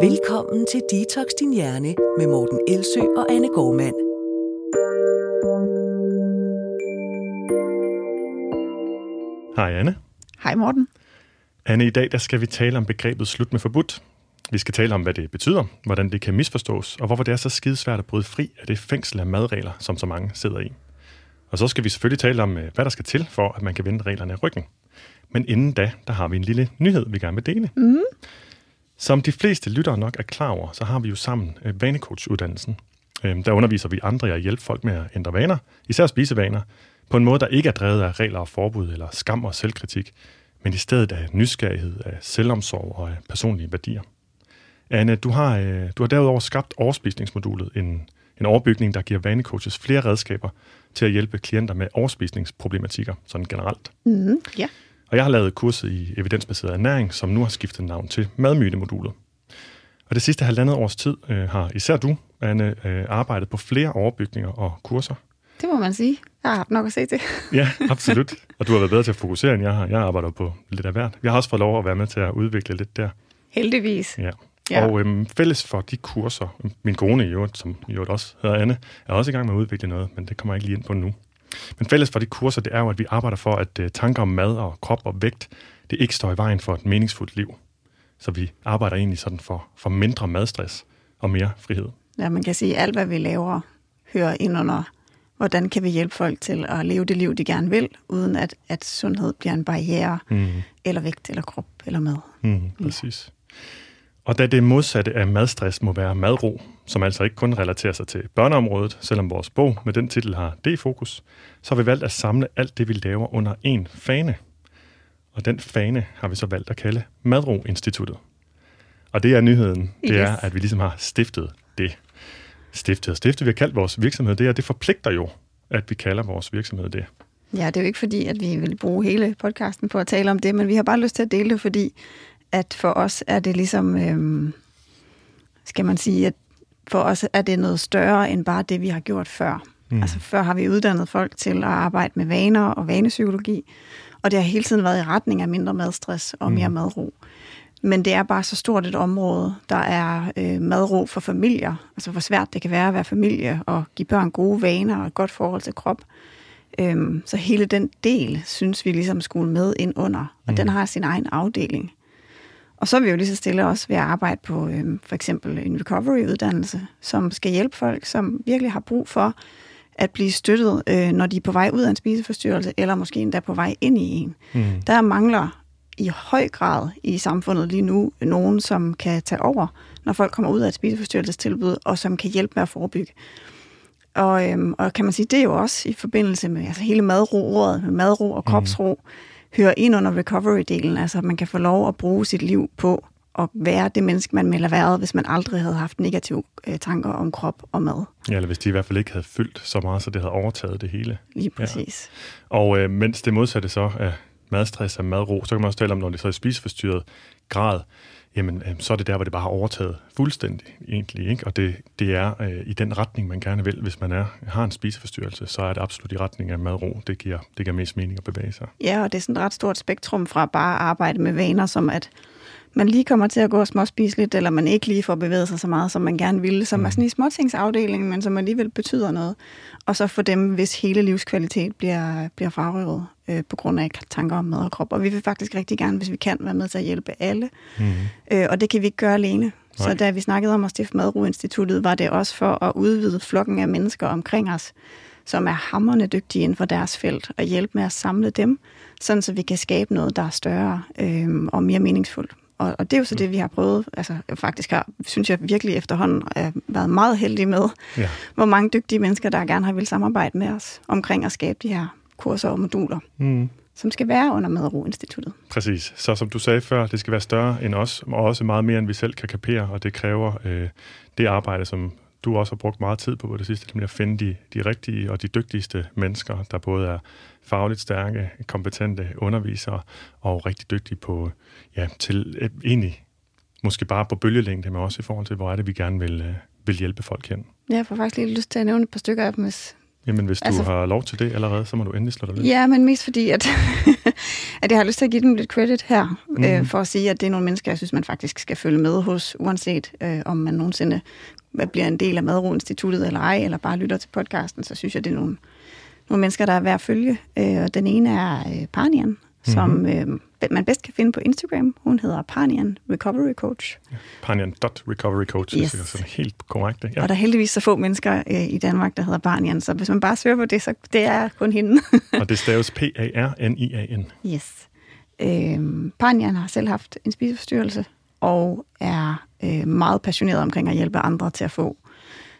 Velkommen til Detox Din Hjerne med Morten Elsø og Anne Gormand. Hej Anne. Hej Morten. Anne, i dag der skal vi tale om begrebet slut med forbudt. Vi skal tale om, hvad det betyder, hvordan det kan misforstås, og hvorfor det er så skidesvært at bryde fri af det fængsel af madregler, som så mange sidder i. Og så skal vi selvfølgelig tale om, øh, hvad der skal til for, at man kan vende reglerne i ryggen. Men inden da, der har vi en lille nyhed, vi gerne vil dele. Mm. Som de fleste lyttere nok er klar over, så har vi jo sammen øh, vanecoach-uddannelsen. Øh, der underviser vi andre i at hjælpe folk med at ændre vaner, især spisevaner, på en måde, der ikke er drevet af regler og forbud eller skam og selvkritik, men i stedet af nysgerrighed, af selvomsorg og af personlige værdier. Anne, du har, øh, du har derudover skabt overspisningsmodulet, en, en overbygning, der giver vanecoaches flere redskaber til at hjælpe klienter med overspisningsproblematikker, sådan generelt. Mm, ja. Og jeg har lavet kurset i evidensbaseret ernæring, som nu har skiftet navn til madmytemodulet. Og det sidste halvandet års tid øh, har især du, Anne, øh, arbejdet på flere overbygninger og kurser. Det må man sige. Jeg har haft nok at se til. Ja, absolut. Og du har været bedre til at fokusere, end jeg har. Jeg arbejder på lidt af hvert. Jeg har også fået lov at være med til at udvikle lidt der. Heldigvis. Ja. Ja. Og øhm, fælles for de kurser, min kone i øvrigt, som i øvrigt også hedder Anne, er også i gang med at udvikle noget, men det kommer jeg ikke lige ind på nu. Men fælles for de kurser, det er jo, at vi arbejder for, at uh, tanker om mad og krop og vægt, det ikke står i vejen for et meningsfuldt liv. Så vi arbejder egentlig sådan for, for mindre madstress og mere frihed. Ja, man kan sige, at alt, hvad vi laver, hører ind under, hvordan kan vi hjælpe folk til at leve det liv, de gerne vil, uden at, at sundhed bliver en barriere, Mm. eller vægt, eller krop, eller mad. Mm, præcis. Og da det modsatte af madstress må være madro, som altså ikke kun relaterer sig til børneområdet, selvom vores bog med den titel har det fokus, så har vi valgt at samle alt det, vi laver under en fane. Og den fane har vi så valgt at kalde Madro-instituttet. Og det er nyheden, det Yes. er, at vi ligesom har stiftet det. Stiftet og stiftet, vi har kaldt vores virksomhed det, og det forpligter jo, at vi kalder vores virksomhed det. Ja, det er jo ikke fordi, at vi vil bruge hele podcasten på at tale om det, men vi har bare lyst til at dele det, fordi at for os er det ligesom, øhm, skal man sige, at for os er det noget større end bare det, vi har gjort før. Mm. Altså før har vi uddannet folk til at arbejde med vaner og vanepsykologi, og det har hele tiden været i retning af mindre madstress og mere Mm. madro. Men det er bare så stort et område. Der er øh, madro for familier, altså hvor svært det kan være at være familie og give børn gode vaner og et godt forhold til krop. Øhm, så hele den del, synes vi ligesom skulle med ind under, og mm. den har sin egen afdeling. Og så er vi jo lige så stille også ved at arbejde på øhm, for eksempel en recovery-uddannelse, som skal hjælpe folk, som virkelig har brug for at blive støttet, øh, når de er på vej ud af en spiseforstyrrelse, eller måske endda på vej ind i en. Mm. Der mangler i høj grad i samfundet lige nu nogen, som kan tage over, når folk kommer ud af et spiseforstyrrelsestilbud, og som kan hjælpe med at forebygge. Og, øhm, og kan man sige, det er jo også i forbindelse med altså hele madro-ordet, med madro og kropsro, mm. Hører ind under recovery-delen. Altså at man kan få lov at bruge sit liv på at være det menneske, man ville have været, hvis man aldrig havde haft negative øh, tanker om krop og mad. Ja, eller hvis de i hvert fald ikke havde fyldt så meget, så det havde overtaget det hele. Lige præcis. Og øh, mens det modsatte så er madstress og madro, så kan man også tale om, når det så er spiseforstyrret grad, jamen øh, så er det der, hvor det bare har overtaget fuldstændig egentlig. Ikke? Og det, det er øh, i den retning, man gerne vil. Hvis man er, har en spiseforstyrrelse, så er det absolut i retning af madro. Det giver, det giver mest mening at bevæge sig. Ja, og det er sådan et ret stort spektrum fra bare at arbejde med vaner, som at man lige kommer til at gå og småspise lidt, eller man ikke lige får bevæget sig så meget, som man gerne ville, som mm. er sådan i småtingsafdelingen, men som alligevel betyder noget. Og så for dem, hvis hele livskvalitet bliver, bliver frarøvet øh, på grund af tanker om mad og krop. Og vi vil faktisk rigtig gerne, hvis vi kan, være med til at hjælpe alle. Mm. Øh, og det kan vi ikke gøre alene. Nej. Så da vi snakkede om at stifte Madro-instituttet, var det også for at udvide flokken af mennesker omkring os, som er hammerne dygtige inden for deres felt, og hjælpe med at samle dem, sådan så vi kan skabe noget, der er større øh, og mere meningsfuldt. Og, og det er jo så det, vi har prøvet. Altså faktisk har, synes jeg virkelig efterhånden, er været meget heldige med, Ja. hvor mange dygtige mennesker, der gerne har vil samarbejde med os omkring at skabe de her kurser og moduler, Mm. som skal være under Madro-instituttet. Præcis. Så som du sagde før, det skal være større end os, og også meget mere, end vi selv kan kapere, og det kræver øh, det arbejde, som du også har brugt meget tid på på det sidste, nemlig at finde de, de rigtige og de dygtigste mennesker, der både er fagligt stærke, kompetente undervisere og rigtig dygtige på, ja, til øh, egentlig måske bare på bølgelængde, men også i forhold til, hvor er det, vi gerne vil, øh, vil hjælpe folk hen. Jeg får faktisk lige lyst til at nævne et par stykker af dem, hvis Jamen, hvis du Altså- har lov til det allerede, så må du endelig slå dig løs. Ja, men mest fordi, at, at jeg har lyst til at give dem lidt credit her, mm. Mhm. øh, for at sige, at det er nogle mennesker, jeg synes, man faktisk skal følge med hos, uanset øh, om man nogensinde bliver en del af Madro-instituttet eller ej, eller bare lytter til podcasten, så synes jeg, det er nogle, nogle mennesker, der er værd at følge. Øh, og den ene er øh, Parnian, Som øh, man bedst kan finde på Instagram. Hun hedder Parnian Recovery Coach. Panyan.recoverycoach, Yes. yes. det er sådan helt korrekt. Ja. Ja. Og der er heldigvis så få mennesker øh, i Danmark, der hedder Parnian, så hvis man bare søger på det, så det er kun hende. Og det staves P-A-R-N-I-A-N. Yes. Øhm, Panjan har selv haft en spiseforstyrrelse og er øh, meget passioneret omkring at hjælpe andre til at få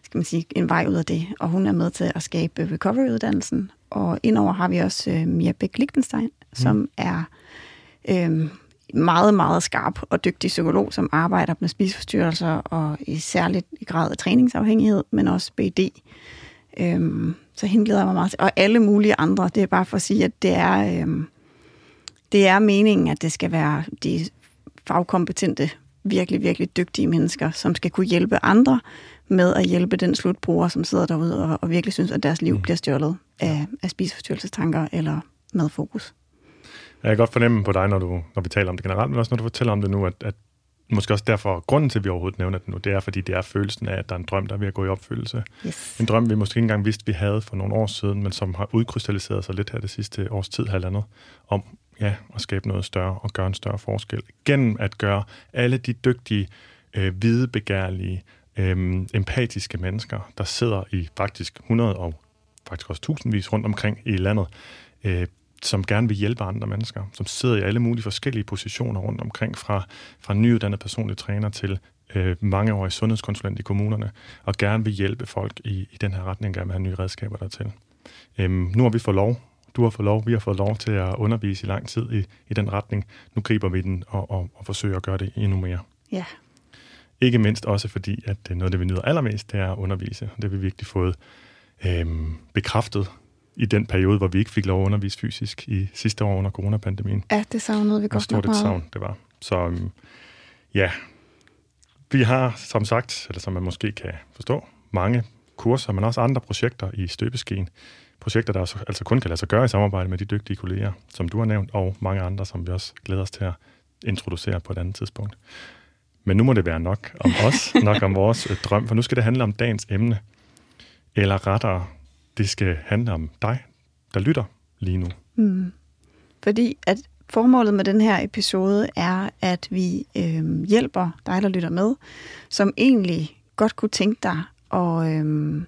skal man sige, en vej ud af det. Og hun er med til at skabe recovery-uddannelsen. Og indover har vi også øh, Mia Bæk Lichtenstein, mm. som er øh, meget, meget skarp og dygtig psykolog, som arbejder med spiseforstyrrelser og i særligt i grad af træningsafhængighed, men også BD. Øhm, så hende glæder jeg mig meget til. Og alle mulige andre. Det er bare for at sige, at det er, øhm, det er meningen, at det skal være de fagkompetente, virkelig, virkelig dygtige mennesker, som skal kunne hjælpe andre med at hjælpe den slutbruger, som sidder derude og, og virkelig synes, at deres liv bliver stjålet af, af spiseforstyrrelsestanker eller madfokus. Jeg kan godt fornemme på dig, når, du, når vi taler om det generelt, men også når du fortæller om det nu, at, at måske også derfor, grunden til, at vi overhovedet nævner det nu, det er, fordi det er følelsen af, at der er en drøm, der er ved at gå i opfyldelse. Yes. En drøm, vi måske ikke engang vidste, vi havde for nogle år siden, men som har udkrystalliseret sig lidt her det sidste års tid, halvandet, om ja, at skabe noget større og gøre en større forskel. Gennem at gøre alle de dygtige, øh, videbegærlige, øh, empatiske mennesker, der sidder i faktisk 100 og faktisk også tusindvis rundt omkring i landet, øh, som gerne vil hjælpe andre mennesker, som sidder i alle mulige forskellige positioner rundt omkring, fra, fra nyuddannet personlig træner til øh, mangeårig sundhedskonsulent i kommunerne, og gerne vil hjælpe folk i, i den her retning, gerne vil have nye redskaber dertil. Øhm, nu har vi fået lov, du har fået lov, vi har fået lov til at undervise i lang tid i, i den retning. Nu griber vi den og, og, og forsøger at gøre det endnu mere. Ja. Ikke mindst også fordi, at noget af det, vi nyder allermest, det er at undervise. Det har vi virkelig fået øhm, bekræftet i den periode, hvor vi ikke fik lov at undervise fysisk i sidste år under coronapandemien. ja, det savnede vi godt nok et meget. savn det var. Så øhm, ja, vi har som sagt, eller som man måske kan forstå, mange kurser, men også andre projekter i støbeskeen. Projekter, der altså, altså kun kan lade sig gøre i samarbejde med de dygtige kolleger, som du har nævnt, og mange andre, som vi også glæder os til at introducere på et andet tidspunkt. Men nu må det være nok om os, nok om vores øh, drøm, for nu skal det handle om dagens emne. Eller rettere, det skal handle om dig, der lytter lige nu. Mm. Fordi at formålet med den her episode er, at vi øh, hjælper dig, der lytter med, som egentlig godt kunne tænke dig at øh,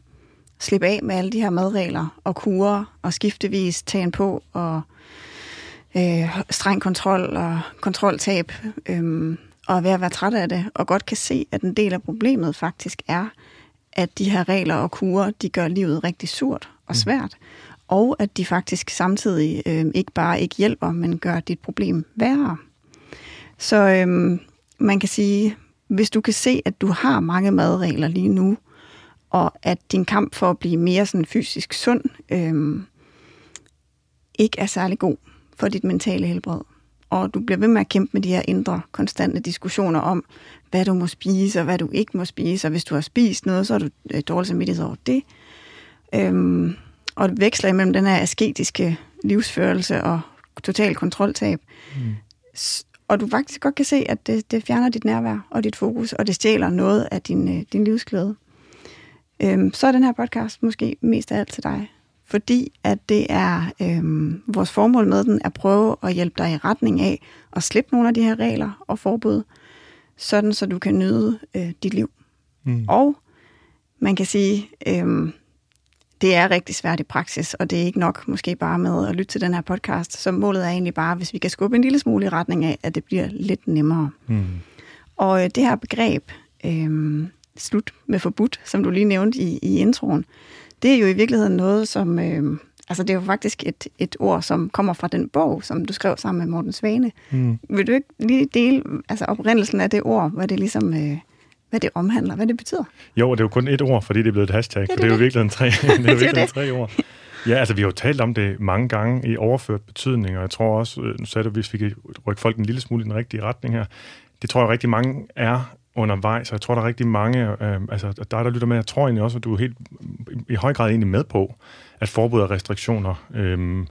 slippe af med alle de her madregler og kurer og skiftevis tage en på og øh, streng kontrol og kontroltab øh, og ved at være træt af det, og godt kan se, at en del af problemet faktisk er, at de her regler og kurer, de gør livet rigtig surt og svært, og at de faktisk samtidig øh, ikke bare ikke hjælper, men gør dit problem værre. Så øh, man kan sige, hvis du kan se, at du har mange madregler lige nu, og at din kamp for at blive mere sådan fysisk sund øh, ikke er særlig god for dit mentale helbred, og du bliver ved med at kæmpe med de her indre, konstante diskussioner om, hvad du må spise, og hvad du ikke må spise, og hvis du har spist noget, så er du øh, dårlig samvittighed over det. Øhm, og det veksler imellem den her asketiske livsførelse og total kontroltab. Mm. Og du faktisk godt kan se, at det, det fjerner dit nærvær og dit fokus, og det stjæler noget af din, øh, din livsglæde. Øhm, så er den her podcast måske mest af alt til dig. Fordi at det er øhm, vores formål med den, at prøve at hjælpe dig i retning af at slippe nogle af de her regler og forbud, sådan så du kan nyde øh, dit liv. Mm. Og man kan sige, øhm, det er rigtig svært i praksis, og det er ikke nok måske bare med at lytte til den her podcast. Så målet er egentlig bare, hvis vi kan skubbe en lille smule i retning af, at det bliver lidt nemmere. Mm. Og øh, det her begreb, øhm, slut med forbudt, som du lige nævnte i, i introen, det er jo i virkeligheden noget, som... Øhm, altså det er jo faktisk et, et ord, som kommer fra den bog, som du skrev sammen med Morten Svane. Mm. Vil du ikke lige dele altså oprindelsen af det ord, hvad det ligesom... Øh, hvad det omhandler, hvad det betyder? Jo, og det er jo kun et ord, fordi det er blevet et hashtag, Ja, det er det er jo virkelig tre, det er virkelig det. tre ord. Ja, altså vi har jo talt om det mange gange i overført betydning, og jeg tror også, øh, nu sagde du, hvis vi kan rykke folk en lille smule i den rigtige retning her, det tror jeg rigtig mange er undervejs, og jeg tror, der er rigtig mange, øh, altså der, der lytter med, jeg tror egentlig også, at du er helt i høj grad egentlig med på, at forbud og restriktioner øh,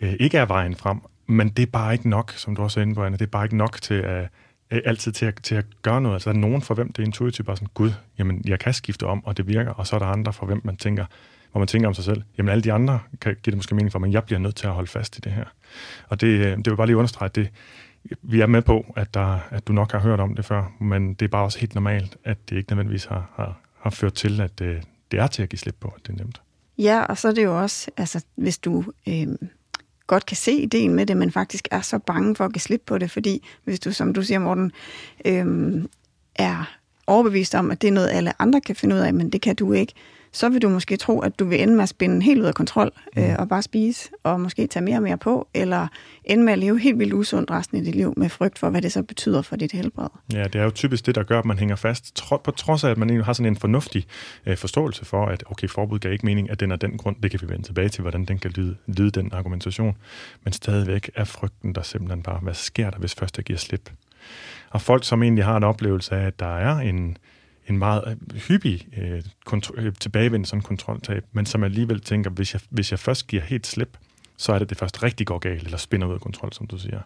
øh, ikke er vejen frem, men det er bare ikke nok, som du også er inde på, Anna, det er bare ikke nok til at, øh, altid til at, til at gøre noget. Altså, der er nogen for hvem det er intuitivt bare sådan, gud, jamen, jeg kan skifte om, og det virker, og så er der andre for hvem man tænker, hvor man tænker om sig selv, jamen alle de andre kan give det måske mening for, men jeg bliver nødt til at holde fast i det her. Og det, øh, det vil bare lige understrege, at det, vi er med på, at, der, at du nok har hørt om det før, men det er bare også helt normalt, at det ikke nødvendigvis har, har, har ført til, at det, det er til at give slip på, at det er nemt. Ja, og så er det jo også, altså hvis du øh, godt kan se ideen med det, men faktisk er så bange for at give slip på det, fordi hvis du, som du siger, Morten, øh, er overbevist om, at det er noget, alle andre kan finde ud af, men det kan du ikke, så vil du måske tro, at du vil ende med at spænde helt ud af kontrol øh, mm. og bare spise, og måske tage mere og mere på, eller ende med at leve helt vildt usundt resten af dit liv med frygt for, hvad det så betyder for dit helbred. Ja, det er jo typisk det, der gør, at man hænger fast, på trods af, at man har sådan en fornuftig øh, forståelse for, at okay, forbud gav ikke mening, at den er den grund, det kan vi vende tilbage til, hvordan den kan lyde, lyde den argumentation, men stadigvæk er frygten der simpelthen bare, hvad sker der, hvis først jeg giver slip? Og folk, som egentlig har en oplevelse af, at der er en, en meget øh, hyppig øh, kontro- øh, tilbagevendende sådan kontroltab, men som alligevel tænker, hvis jeg, hvis jeg først giver helt slip, så er det, det først rigtig går galt, eller spinder ud af kontrol, som du siger.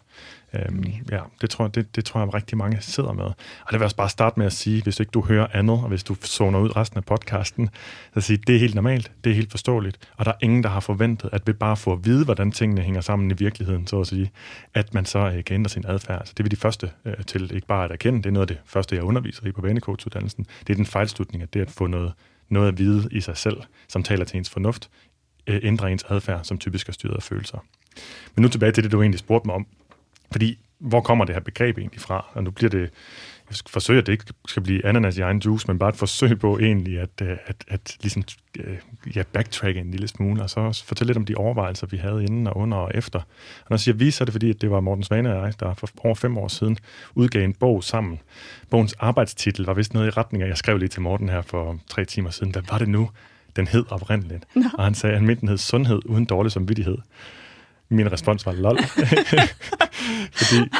Øhm, okay. Ja, det tror, det, det tror jeg, rigtig mange sidder med. Og det vil jeg også bare starte med at sige, hvis ikke du hører andet, og hvis du zoner ud resten af podcasten, så sige, det er helt normalt, det er helt forståeligt, og der er ingen, der har forventet, at vi bare får at vide, hvordan tingene hænger sammen i virkeligheden, så at sige, at man så øh, kan ændre sin adfærd. Altså, det er vi de første øh, til ikke bare at erkende, det er noget af det første, jeg underviser i på vanecoach-uddannelsen. Det er den fejlslutning, at det at få noget, noget at vide i sig selv, som taler til ens fornuft, øh, ens adfærd, som typisk er styret af følelser. Men nu tilbage til det, du egentlig spurgte mig om. Fordi, hvor kommer det her begreb egentlig fra? Og nu bliver det, jeg skal forsøge, at det ikke skal blive ananas i egen juice, men bare et forsøg på egentlig at, at, at, at ligesom, øh, ja, backtracke en lille smule, og så fortælle lidt om de overvejelser, vi havde inden og under og efter. Og når jeg siger vi, så er det fordi, at det var Morten Svane og jeg, der for over fem år siden udgav en bog sammen. Bogens arbejdstitel var vist noget i retning af, jeg skrev lige til Morten her for tre timer siden, hvad var det nu? Den hed oprindeligt. No. Og han sagde, at den hed sundhed uden dårlig samvittighed. Min respons var lol. Fordi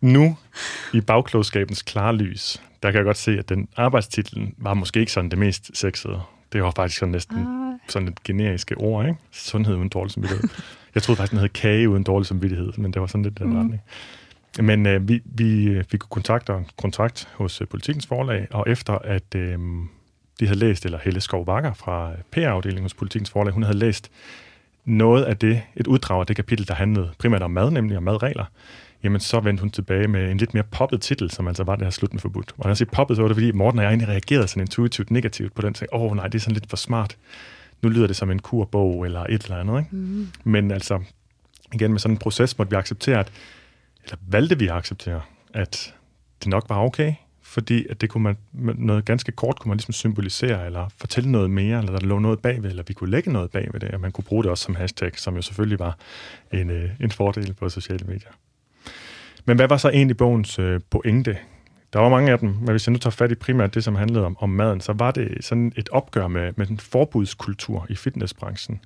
nu, i bagklogskabens klare lys, der kan jeg godt se, at den arbejdstitlen var måske ikke sådan det mest sexede. Det var faktisk sådan næsten Ej. sådan et generiske ord, ikke? Sundhed uden dårlig samvittighed. Jeg troede faktisk, den hed kage uden dårlig samvittighed, men det var sådan lidt den mm. retning. Men øh, vi, vi fik kontakter en kontrakt hos øh, Politikens Forlag, og efter at øh, de havde læst, eller Helle Skov Vakker fra PR-afdelingen hos Politikens Forlag, hun havde læst noget af det, et uddrag af det kapitel, der handlede primært om mad, nemlig om madregler, jamen så vendte hun tilbage med en lidt mere poppet titel, som altså var det her slut med forbudt. Og når jeg siger poppet, så var det fordi Morten og jeg egentlig reagerede sådan intuitivt negativt på den, og åh oh, nej, det er sådan lidt for smart. Nu lyder det som en kurbog eller et eller andet. Ikke? Mm. Men altså, igen med sådan en proces måtte vi acceptere, at, eller valgte vi at acceptere, at det nok var okay, fordi at det kunne man, noget ganske kort kunne man ligesom symbolisere, eller fortælle noget mere, eller der lå noget bagved, eller vi kunne lægge noget bagved det, og man kunne bruge det også som hashtag, som jo selvfølgelig var en, øh, en fordel på sociale medier. Men hvad var så egentlig bogens øh, pointe? Der var mange af dem, men hvis jeg nu tager fat i primært det, som handlede om, om maden, så var det sådan et opgør med, med den forbudskultur i fitnessbranchen.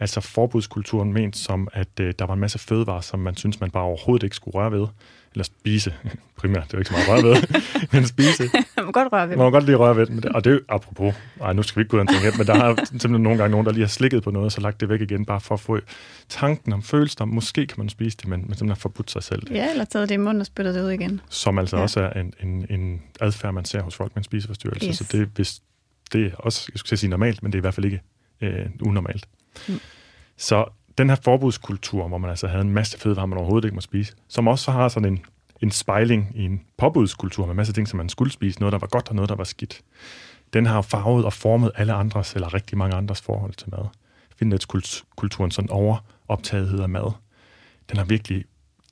Altså forbudskulturen ment som, at øh, der var en masse fødevarer, som man synes, man bare overhovedet ikke skulle røre ved eller spise, primært, det er jo ikke så meget røre ved, men spise. man må godt røre ved Man må godt lige røre ved det, og det er jo apropos, ej, nu skal vi ikke gå ud af en ting men der har simpelthen nogle gange nogen, der lige har slikket på noget, og så lagt det væk igen, bare for at få tanken om følelsen om, måske kan man spise det, men, men simpelthen har forbudt sig selv. Ja, eller taget det i munden og spyttet det ud igen. Som altså ja. også er en, en, en adfærd, man ser hos folk med en spiseforstyrrelse, yes. så det, hvis, det er også, jeg skulle sige normalt, men det er i hvert fald ikke øh, unormalt. Mm. Så den her forbudskultur, hvor man altså havde en masse fødevarer, man overhovedet ikke må spise, som også har sådan en, en spejling i en påbudskultur med en masse ting, som man skulle spise, noget, der var godt og noget, der var skidt. Den har farvet og formet alle andres, eller rigtig mange andres forhold til mad. Fitnesskulturen, sådan overoptagethed af mad, den har virkelig,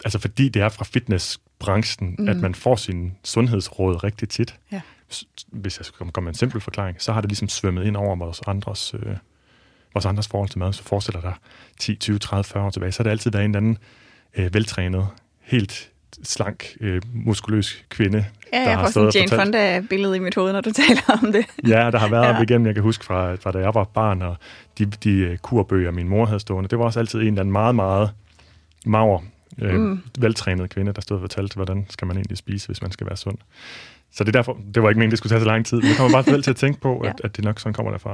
altså fordi det er fra fitnessbranchen, mm. at man får sin sundhedsråd rigtig tit. Ja. Hvis jeg skal komme med en simpel forklaring, så har det ligesom svømmet ind over vores andres øh, vores andres forhold til mad, så forestiller dig 10, 20, 30, 40 år tilbage, så har det altid været en eller anden øh, veltrænet, helt slank, øh, muskuløs kvinde, ja, der har og Jane Fonda-billede i mit hoved, når du taler om det. Ja, der har været ja. igennem, jeg kan huske fra, fra da jeg var barn, og de, de øh, kurbøger, min mor havde stående, det var også altid en eller anden meget, meget mager, øh, mm. veltrænet kvinde, der stod og fortalte, hvordan skal man egentlig spise, hvis man skal være sund. Så det, er derfor, det var ikke meningen, det skulle tage så lang tid. Men jeg kommer bare selv til at tænke på, ja. at, at det nok sådan kommer derfra.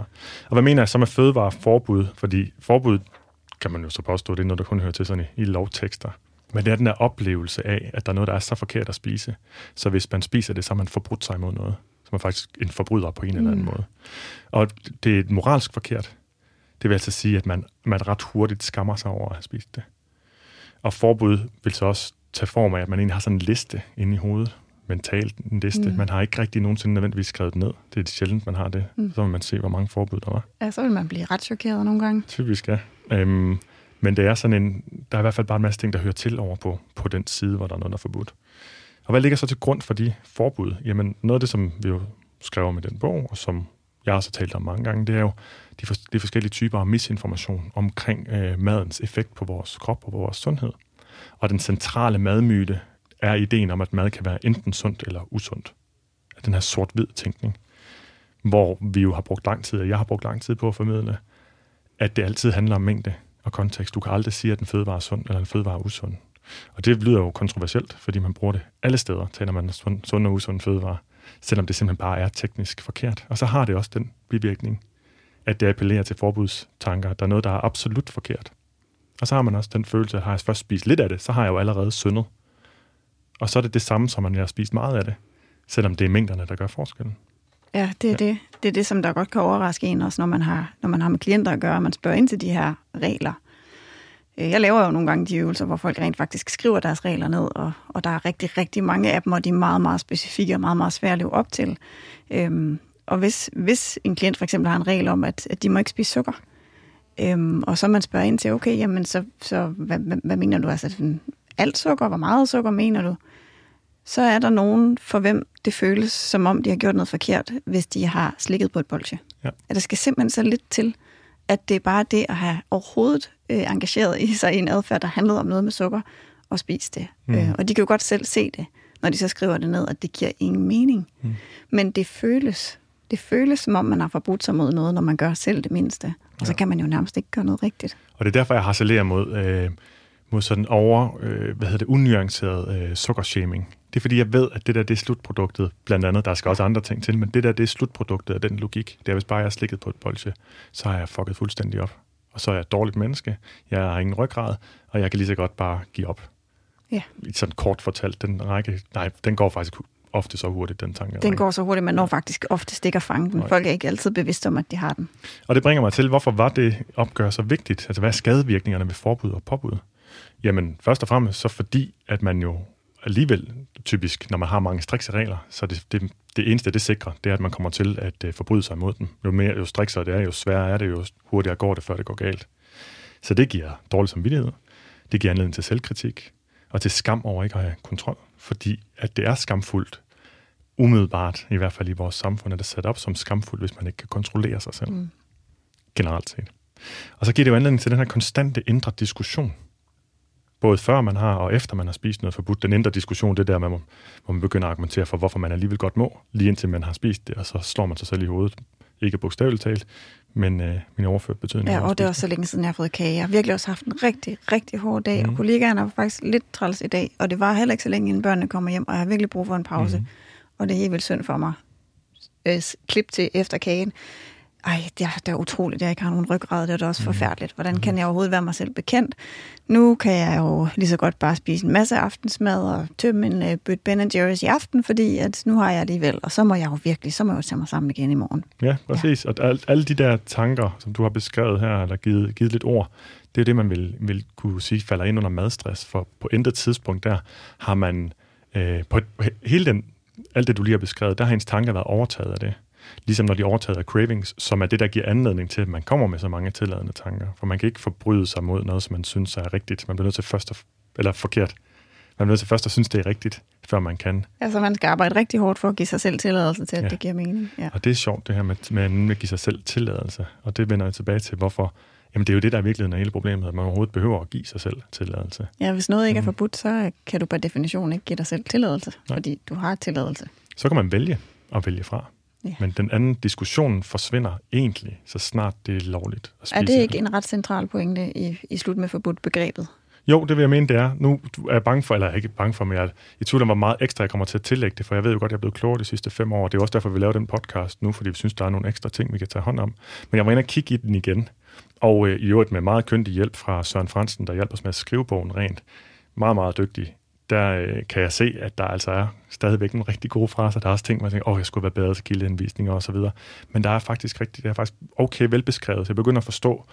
Og hvad mener jeg så med fødevareforbud? Fordi forbud, kan man jo så påstå, det er noget, der kun hører til sådan i, i lovtekster. Men det er den der oplevelse af, at der er noget, der er så forkert at spise. Så hvis man spiser det, så har man forbrudt sig imod noget. Så man faktisk en forbryder på en mm. eller anden mm. måde. Og det er moralsk forkert. Det vil altså sige, at man, man ret hurtigt skammer sig over at have spist det. Og forbud vil så også tage form af, at man egentlig har sådan en liste inde i hovedet, mentalt en liste. Mm. Man har ikke rigtig nogensinde nødvendigvis skrevet ned. Det er sjældent, man har det. Mm. Så vil man se, hvor mange forbud der var. Ja, så vil man blive ret chokeret nogle gange. Typisk, ja. Øhm, men det er sådan en, der er i hvert fald bare en masse ting, der hører til over på, på den side, hvor der er noget, der er forbudt. Og hvad ligger så til grund for de forbud? Jamen, noget af det, som vi jo skrev om i den bog, og som jeg også har talt om mange gange, det er jo de, for, de forskellige typer af misinformation omkring øh, madens effekt på vores krop og på vores sundhed. Og den centrale madmyte er ideen om, at mad kan være enten sundt eller usundt. At Den her sort-hvid tænkning, hvor vi jo har brugt lang tid, og jeg har brugt lang tid på at formidle, at det altid handler om mængde og kontekst. Du kan aldrig sige, at en fødevare er sund eller en fødevare er usund. Og det lyder jo kontroversielt, fordi man bruger det alle steder, taler man sund, sund og usund fødevare, selvom det simpelthen bare er teknisk forkert. Og så har det også den bivirkning, at det appellerer til forbudstanker. Der er noget, der er absolut forkert. Og så har man også den følelse, at har jeg først spist lidt af det, så har jeg jo allerede syndet. Og så er det det samme, som man har spist meget af det, selvom det er mængderne, der gør forskellen. Ja, det er ja. det. Det er det, som der godt kan overraske en også, når man har, når man har med klienter at gøre, og man spørger ind til de her regler. Øh, jeg laver jo nogle gange de øvelser, hvor folk rent faktisk skriver deres regler ned, og, og der er rigtig, rigtig mange af dem, og de er meget, meget specifikke og meget, meget svære at leve op til. Øhm, og hvis, hvis en klient for eksempel har en regel om, at, at de må ikke spise sukker, øhm, og så man spørger ind til, okay, jamen så, så hvad, hvad, hvad mener du? Altså, alt sukker, hvor meget sukker mener du? Så er der nogen, for hvem det føles, som om de har gjort noget forkert, hvis de har slikket på et bolsje. Ja. At der skal simpelthen så lidt til, at det er bare det at have overhovedet øh, engageret i sig i en adfærd, der handlede om noget med sukker, og spise det. Mm. Øh, og de kan jo godt selv se det, når de så skriver det ned, at det giver ingen mening. Mm. Men det føles. Det føles, som om man har forbrudt sig mod noget, når man gør selv det mindste. Og ja. så kan man jo nærmest ikke gøre noget rigtigt. Og det er derfor, jeg harcelerer mod, øh, mod sådan over, øh, hvad hedder det, unuanceret øh, sukkershaming. Det er fordi, jeg ved, at det der, det er slutproduktet, blandt andet, der skal også andre ting til, men det der, det er slutproduktet af den logik. Det er, hvis bare jeg har slikket på et bolsje, så har jeg fucket fuldstændig op. Og så er jeg et dårligt menneske, jeg har ingen ryggrad, og jeg kan lige så godt bare give op. Ja. Sådan kort fortalt, den række, nej, den går faktisk ofte så hurtigt, den tanke. Den går så hurtigt, man når faktisk ofte stikker fange den. Folk er ikke altid bevidste om, at de har den. Og det bringer mig til, hvorfor var det opgør så vigtigt? Altså, hvad er skadevirkningerne ved forbud og påbud? Jamen, først og fremmest så fordi, at man jo alligevel typisk, når man har mange strikse regler, så det, det, det eneste, det sikrer, det er, at man kommer til at uh, forbryde sig imod dem. Jo mere jo strikser det er, jo sværere er det, jo hurtigere går det, før det går galt. Så det giver dårlig samvittighed. Det giver anledning til selvkritik og til skam over ikke at have kontrol. Fordi at det er skamfuldt, umiddelbart, i hvert fald i vores samfund, er det sat op som skamfuldt, hvis man ikke kan kontrollere sig selv. Mm. Generelt set. Og så giver det jo anledning til den her konstante indre diskussion både før man har og efter man har spist noget forbudt. Den indre diskussion, det der, man, hvor man begynder at argumentere for, hvorfor man alligevel godt må, lige indtil man har spist det, og så slår man sig selv i hovedet. Ikke bogstaveligt talt, men øh, min overført betydning. Ja, og det er også så længe siden, jeg har fået kage. Jeg har virkelig også haft en rigtig, rigtig hård dag, mm. og kollegaerne var faktisk lidt træls i dag, og det var heller ikke så længe, inden børnene kommer hjem, og jeg har virkelig brug for en pause. Mm. Og det er helt vildt synd for mig. Øh, klip til efter kagen ej, det er, det er utroligt, at jeg ikke har nogen ryggrad. Det er da også mm. forfærdeligt. Hvordan kan mhm. jeg overhovedet være mig selv bekendt? Nu kan jeg jo lige så godt bare spise en masse aftensmad og tømme en uh, bødt Ben Jerry's i aften, fordi at nu har jeg alligevel, og så må jeg jo virkelig, så må jeg jo tage mig sammen igen i morgen. Ja, præcis. Ja. Og al, alle de der tanker, som du har beskrevet her, eller givet, givet lidt ord, det er det, man vil, vil kunne sige falder ind under madstress, for på intet tidspunkt der har man, øh, på, på hele den, alt det, du lige har beskrevet, der har ens tanker været overtaget af det. Ligesom når de overtaget af cravings, som er det, der giver anledning til, at man kommer med så mange tilladende tanker. For man kan ikke forbryde sig mod noget, som man synes er rigtigt. Man bliver nødt til først at, eller forkert. Man bliver nødt til først at synes, det er rigtigt, før man kan. Altså man skal arbejde rigtig hårdt for at give sig selv tilladelse til, at ja. det giver mening. Ja. Og det er sjovt, det her med, med at give sig selv tilladelse. Og det vender jeg tilbage til, hvorfor Jamen det er jo det, der er virkelig er hele problemet, at man overhovedet behøver at give sig selv tilladelse. Ja, hvis noget ikke er mm. forbudt, så kan du per definition ikke give dig selv tilladelse, Nej. fordi du har tilladelse. Så kan man vælge at vælge fra. Ja. Men den anden diskussion forsvinder egentlig, så snart det er lovligt at spise. Er det ikke en ret central pointe i, i slut med forbudt begrebet? Jo, det vil jeg mene, det er. Nu er jeg bange for, eller ikke bange for, men jeg er i tvivl om, hvor meget ekstra jeg kommer til at tillægge det, for jeg ved jo godt, at jeg er blevet klogere de sidste fem år. Det er også derfor, vi laver den podcast nu, fordi vi synes, der er nogle ekstra ting, vi kan tage hånd om. Men jeg var inde og kigge i den igen, og øh, i øvrigt med meget køndig hjælp fra Søren Fransen, der hjælper os med at skrive bogen rent. Meget, meget dygtig. Der øh, kan jeg se, at der altså er stadigvæk nogle rigtig gode fraser. Der er også ting, man tænker, åh, jeg skulle være bedre til kildehenvisninger og så videre. Men der er faktisk rigtig, det er faktisk okay velbeskrevet, så jeg begynder at forstå,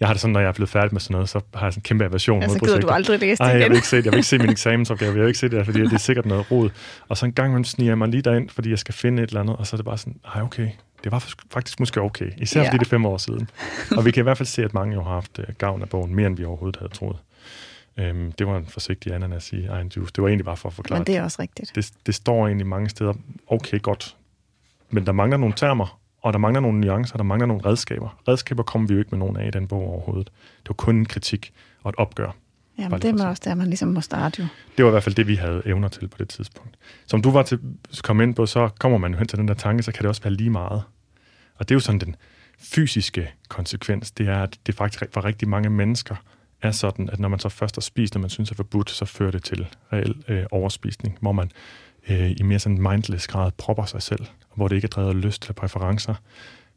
jeg har det sådan, når jeg er blevet færdig med sådan noget, så har jeg sådan en kæmpe aversion altså, mod projektet. du aldrig læse det igen. jeg vil ikke se det. Jeg vil ikke se min eksamensopgave. Jeg vil ikke se det, fordi det er sikkert noget rod. Og så en gang man sniger mig lige derind, fordi jeg skal finde et eller andet, og så er det bare sådan, ej okay, det var faktisk måske okay. Især ja. fordi det er fem år siden. og vi kan i hvert fald se, at mange jo har haft øh, gavn af bogen, mere end vi overhovedet havde troet. Øhm, det var en forsigtig ananas i egen juice. Det var egentlig bare for at forklare. Men det er også rigtigt. Det, det står egentlig mange steder okay godt. Men der mangler nogle termer, og der mangler nogle nuancer, der mangler nogle redskaber. Redskaber kommer vi jo ikke med nogen af i den bog overhovedet. Det var kun en kritik og et opgør. Jamen, det er også der, man ligesom må starte jo. Det var i hvert fald det, vi havde evner til på det tidspunkt. Som du var til at komme ind på, så kommer man jo hen til den der tanke, så kan det også være lige meget. Og det er jo sådan den fysiske konsekvens, det er, at det faktisk for rigtig mange mennesker er sådan, at når man så først har spist, og man synes er forbudt, så fører det til reel øh, overspisning, hvor man øh, i mere sådan mindless grad propper sig selv, hvor det ikke er drevet lyst eller præferencer,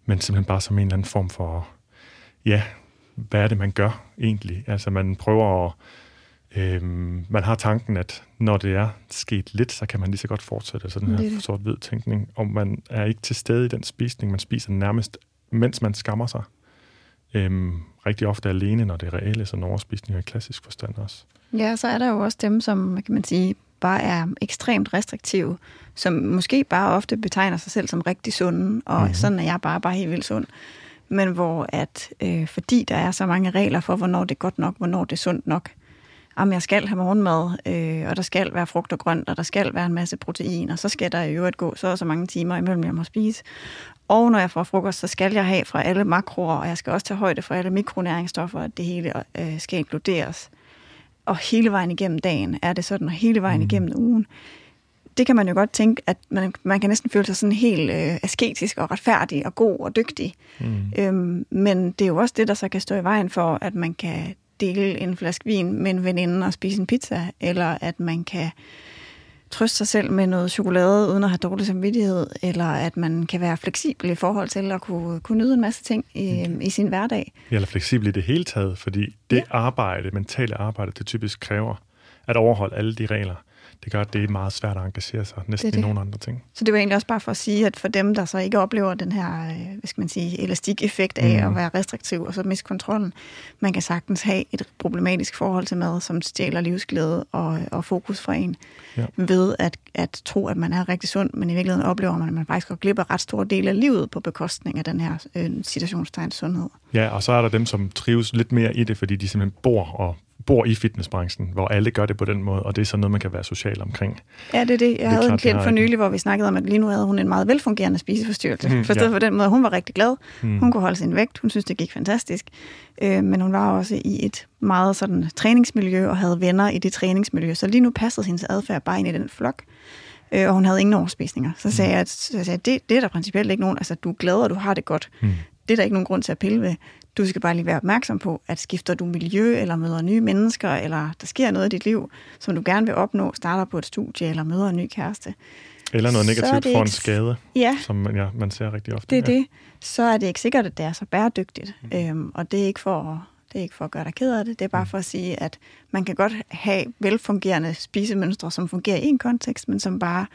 men simpelthen bare som en eller anden form for, ja, hvad er det, man gør egentlig? Altså man prøver at, øh, man har tanken, at når det er sket lidt, så kan man lige så godt fortsætte sådan her sort-hvid tænkning, og man er ikke til stede i den spisning, man spiser nærmest, mens man skammer sig. Øh, rigtig ofte alene, når det er reelle sådan overspisning i klassisk forstand også. Ja, så er der jo også dem, som kan man sige, bare er ekstremt restriktive, som måske bare ofte betegner sig selv som rigtig sunde, og mm-hmm. sådan er jeg bare, bare helt vildt sund. Men hvor at, øh, fordi der er så mange regler for, hvornår det er godt nok, hvornår det er sundt nok, om jeg skal have morgenmad, øh, og der skal være frugt og grønt, og der skal være en masse protein, og så skal der i øvrigt gå så og så mange timer imellem, jeg må spise. Og når jeg får frokost, så skal jeg have fra alle makroer, og jeg skal også tage højde for alle mikronæringsstoffer, at det hele øh, skal inkluderes og hele vejen igennem dagen er det sådan, og hele vejen mm. igennem ugen. Det kan man jo godt tænke, at man, man kan næsten føle sig sådan helt øh, asketisk og retfærdig og god og dygtig. Mm. Øhm, men det er jo også det, der så kan stå i vejen for, at man kan dele en flaske vin med en veninde og spise en pizza, eller at man kan trøste sig selv med noget chokolade, uden at have dårlig samvittighed, eller at man kan være fleksibel i forhold til at kunne, kunne nyde en masse ting i, okay. i sin hverdag. Ja, eller fleksibel i det hele taget, fordi det ja. arbejde, mentale arbejde, det typisk kræver at overholde alle de regler, det gør, at det er meget svært at engagere sig næsten det det. i nogle andre ting. Så det var egentlig også bare for at sige, at for dem, der så ikke oplever den her, øh, hvad skal man sige, elastik-effekt af mm. at være restriktiv og så miste kontrollen, man kan sagtens have et problematisk forhold til mad, som stjæler livsglæde og, og fokus fra en, ja. ved at, at tro, at man er rigtig sund, men i virkeligheden oplever man, at man faktisk går glip af ret store dele af livet på bekostning af den her øh, situationstegn sundhed. Ja, og så er der dem, som trives lidt mere i det, fordi de simpelthen bor og bor i fitnessbranchen, hvor alle gør det på den måde, og det er sådan noget, man kan være social omkring. Ja, det er det. Jeg det havde klart, en klient for nylig, hvor vi snakkede om, at lige nu havde hun en meget velfungerende spiseforstyrrelse. Mm, Forstået ja. på den måde, hun var rigtig glad. Mm. Hun kunne holde sin vægt. Hun synes, det gik fantastisk. Øh, men hun var også i et meget sådan træningsmiljø og havde venner i det træningsmiljø. Så lige nu passede hendes adfærd bare ind i den flok øh, og hun havde ingen overspisninger. Så sagde mm. jeg, at, så sagde jeg, det, det er der principielt ikke nogen, altså du er glad, og du har det godt. Mm. Det er der ikke nogen grund til at pille ved. Du skal bare lige være opmærksom på, at skifter du miljø, eller møder nye mennesker, eller der sker noget i dit liv, som du gerne vil opnå, starter på et studie, eller møder en ny kæreste. Eller noget negativt for en skade, ja, som man, ja, man ser rigtig ofte. Det er ja. det. Så er det ikke sikkert, at det er så bæredygtigt. Mm. Øhm, og det er ikke for det er ikke for at gøre dig ked af det, det er bare mm. for at sige, at man kan godt have velfungerende spisemønstre, som fungerer i en kontekst, men som bare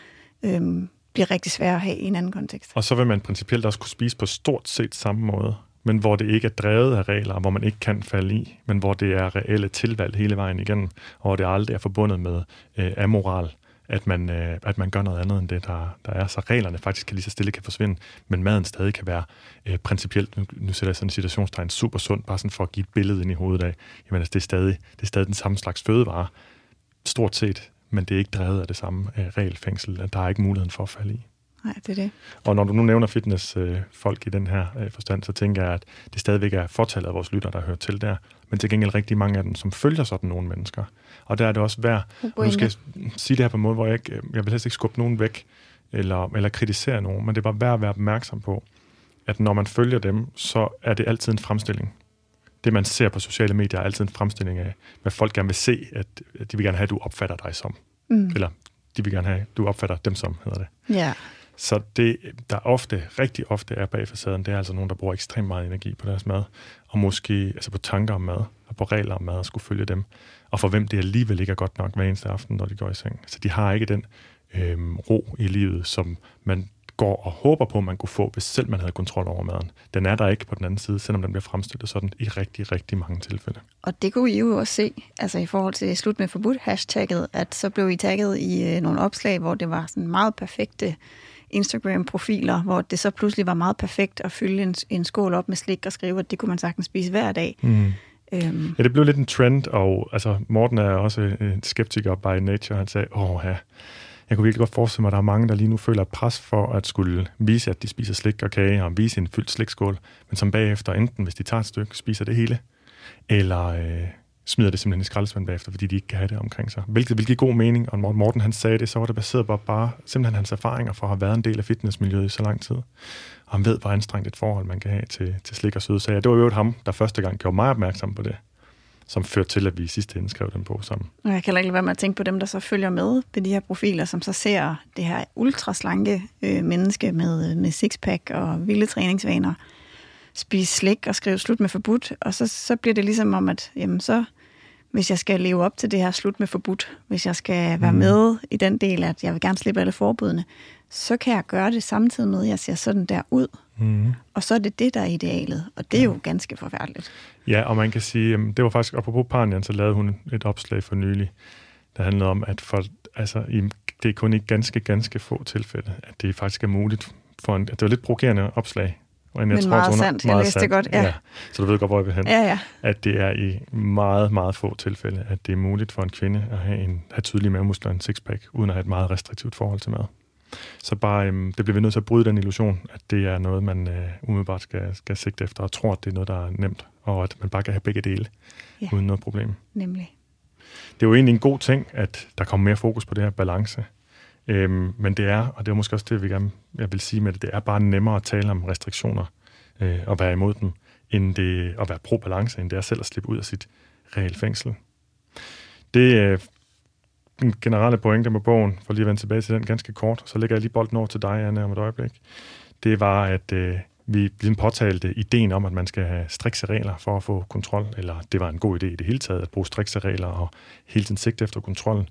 øhm, bliver rigtig svære at have i en anden kontekst. Og så vil man principielt også kunne spise på stort set samme måde men hvor det ikke er drevet af regler, hvor man ikke kan falde i, men hvor det er reelle tilvalg hele vejen igennem, og hvor det aldrig er forbundet med øh, amoral, at man, øh, at man gør noget andet end det, der, der er. Så reglerne faktisk kan lige så stille kan forsvinde, men maden stadig kan være øh, principielt, nu, nu sætter jeg sådan en situationstegn, super sund, bare sådan for at give et billede ind i hovedet af, jamen altså, det, er stadig, det er stadig den samme slags fødevare, stort set, men det er ikke drevet af det samme øh, regelfængsel, der er ikke muligheden for at falde i. Nej, det er det. Og når du nu nævner fitnessfolk øh, i den her øh, forstand, så tænker jeg, at det stadigvæk er fortallet af vores lytter, der hører til der, men til gengæld rigtig mange af dem, som følger sådan nogle mennesker. Og der er det også værd, nu skal jeg sige det her på en måde, hvor jeg, ikke, jeg vil helst ikke skubbe nogen væk, eller, eller kritisere nogen, men det er bare værd at være opmærksom på, at når man følger dem, så er det altid en fremstilling. Det, man ser på sociale medier, er altid en fremstilling af, hvad folk gerne vil se, at de vil gerne have, at du opfatter dig som. Mm. Eller de vil gerne have, at du opfatter dem som, hedder det. Ja. Så det, der ofte, rigtig ofte er bag facaden, det er altså nogen, der bruger ekstremt meget energi på deres mad, og måske altså på tanker om mad, og på regler om mad, og skulle følge dem, og for hvem det alligevel ikke er godt nok hver eneste aften, når de går i seng. Så de har ikke den øhm, ro i livet, som man går og håber på, man kunne få, hvis selv man havde kontrol over maden. Den er der ikke på den anden side, selvom den bliver fremstillet sådan i rigtig, rigtig mange tilfælde. Og det kunne I jo også se, altså i forhold til slut med forbudt hashtagget, at så blev I tagget i øh, nogle opslag, hvor det var sådan meget perfekte Instagram-profiler, hvor det så pludselig var meget perfekt at fylde en, en skål op med slik og skrive, at det kunne man sagtens spise hver dag. Mm. Øhm. Ja, det blev lidt en trend, og altså, Morten er også en skeptiker by nature. Han sagde, åh ja, jeg kunne virkelig godt forestille mig, at der er mange, der lige nu føler et pres for at skulle vise, at de spiser slik og kage, og vise en fyldt slikskål, men som bagefter enten, hvis de tager et stykke, spiser det hele, eller øh, smider det simpelthen i skraldespanden bagefter, fordi de ikke kan have det omkring sig. Hvilket vil give god mening, og Morten han sagde det, så var det baseret på bare simpelthen hans erfaringer for at have været en del af fitnessmiljøet i så lang tid. Og han ved, hvor anstrengt et forhold man kan have til, til slik og søde sager. Det var jo ham, der første gang gjorde mig opmærksom på det som førte til, at vi i sidste ende skrev den på sammen. Og jeg kan ikke være med at tænke på dem, der så følger med på de her profiler, som så ser det her ultraslanke øh, menneske med, med sixpack og vilde træningsvaner spise slik og skrive slut med forbudt, og så, så bliver det ligesom om, at jamen så, hvis jeg skal leve op til det her slut med forbudt, hvis jeg skal være mm. med i den del, at jeg vil gerne slippe alle forbudene, så kan jeg gøre det samtidig med, at jeg ser sådan der ud. Mm. Og så er det det, der er idealet, og det er jo ganske forfærdeligt. Ja, og man kan sige, det var faktisk, apropos Parnian, så lavede hun et opslag for nylig, der handlede om, at for, altså, det er kun i ganske, ganske få tilfælde, at det faktisk er muligt for en, at det var lidt provokerende opslag, men, jeg Men tror, meget hun, sandt, meget jeg læste det godt, ja. ja. Så du ved godt, hvor jeg vil hen. Ja, ja. At det er i meget, meget få tilfælde, at det er muligt for en kvinde at have, en, have tydelige mavemuskler og en sixpack, uden at have et meget restriktivt forhold til mad. Så bare, øhm, det bliver vi nødt til at bryde den illusion, at det er noget, man øh, umiddelbart skal, skal sigte efter, og tror, at det er noget, der er nemt, og at man bare kan have begge dele, ja. uden noget problem. Nemlig. Det er jo egentlig en god ting, at der kommer mere fokus på det her balance. Øhm, men det er, og det er måske også det, vi gerne, jeg vil sige med det, det er bare nemmere at tale om restriktioner øh, og være imod dem, end det at være pro-balance, end det er selv at slippe ud af sit reelle fængsel. Det øh, den generelle pointe med bogen, for lige at vende tilbage til den ganske kort, så lægger jeg lige bolden over til dig, Anne, om et øjeblik. Det var, at øh, vi ligesom påtalte ideen om, at man skal have strikse regler for at få kontrol, eller det var en god idé i det hele taget, at bruge strikse regler og hele tiden sigte efter kontrollen.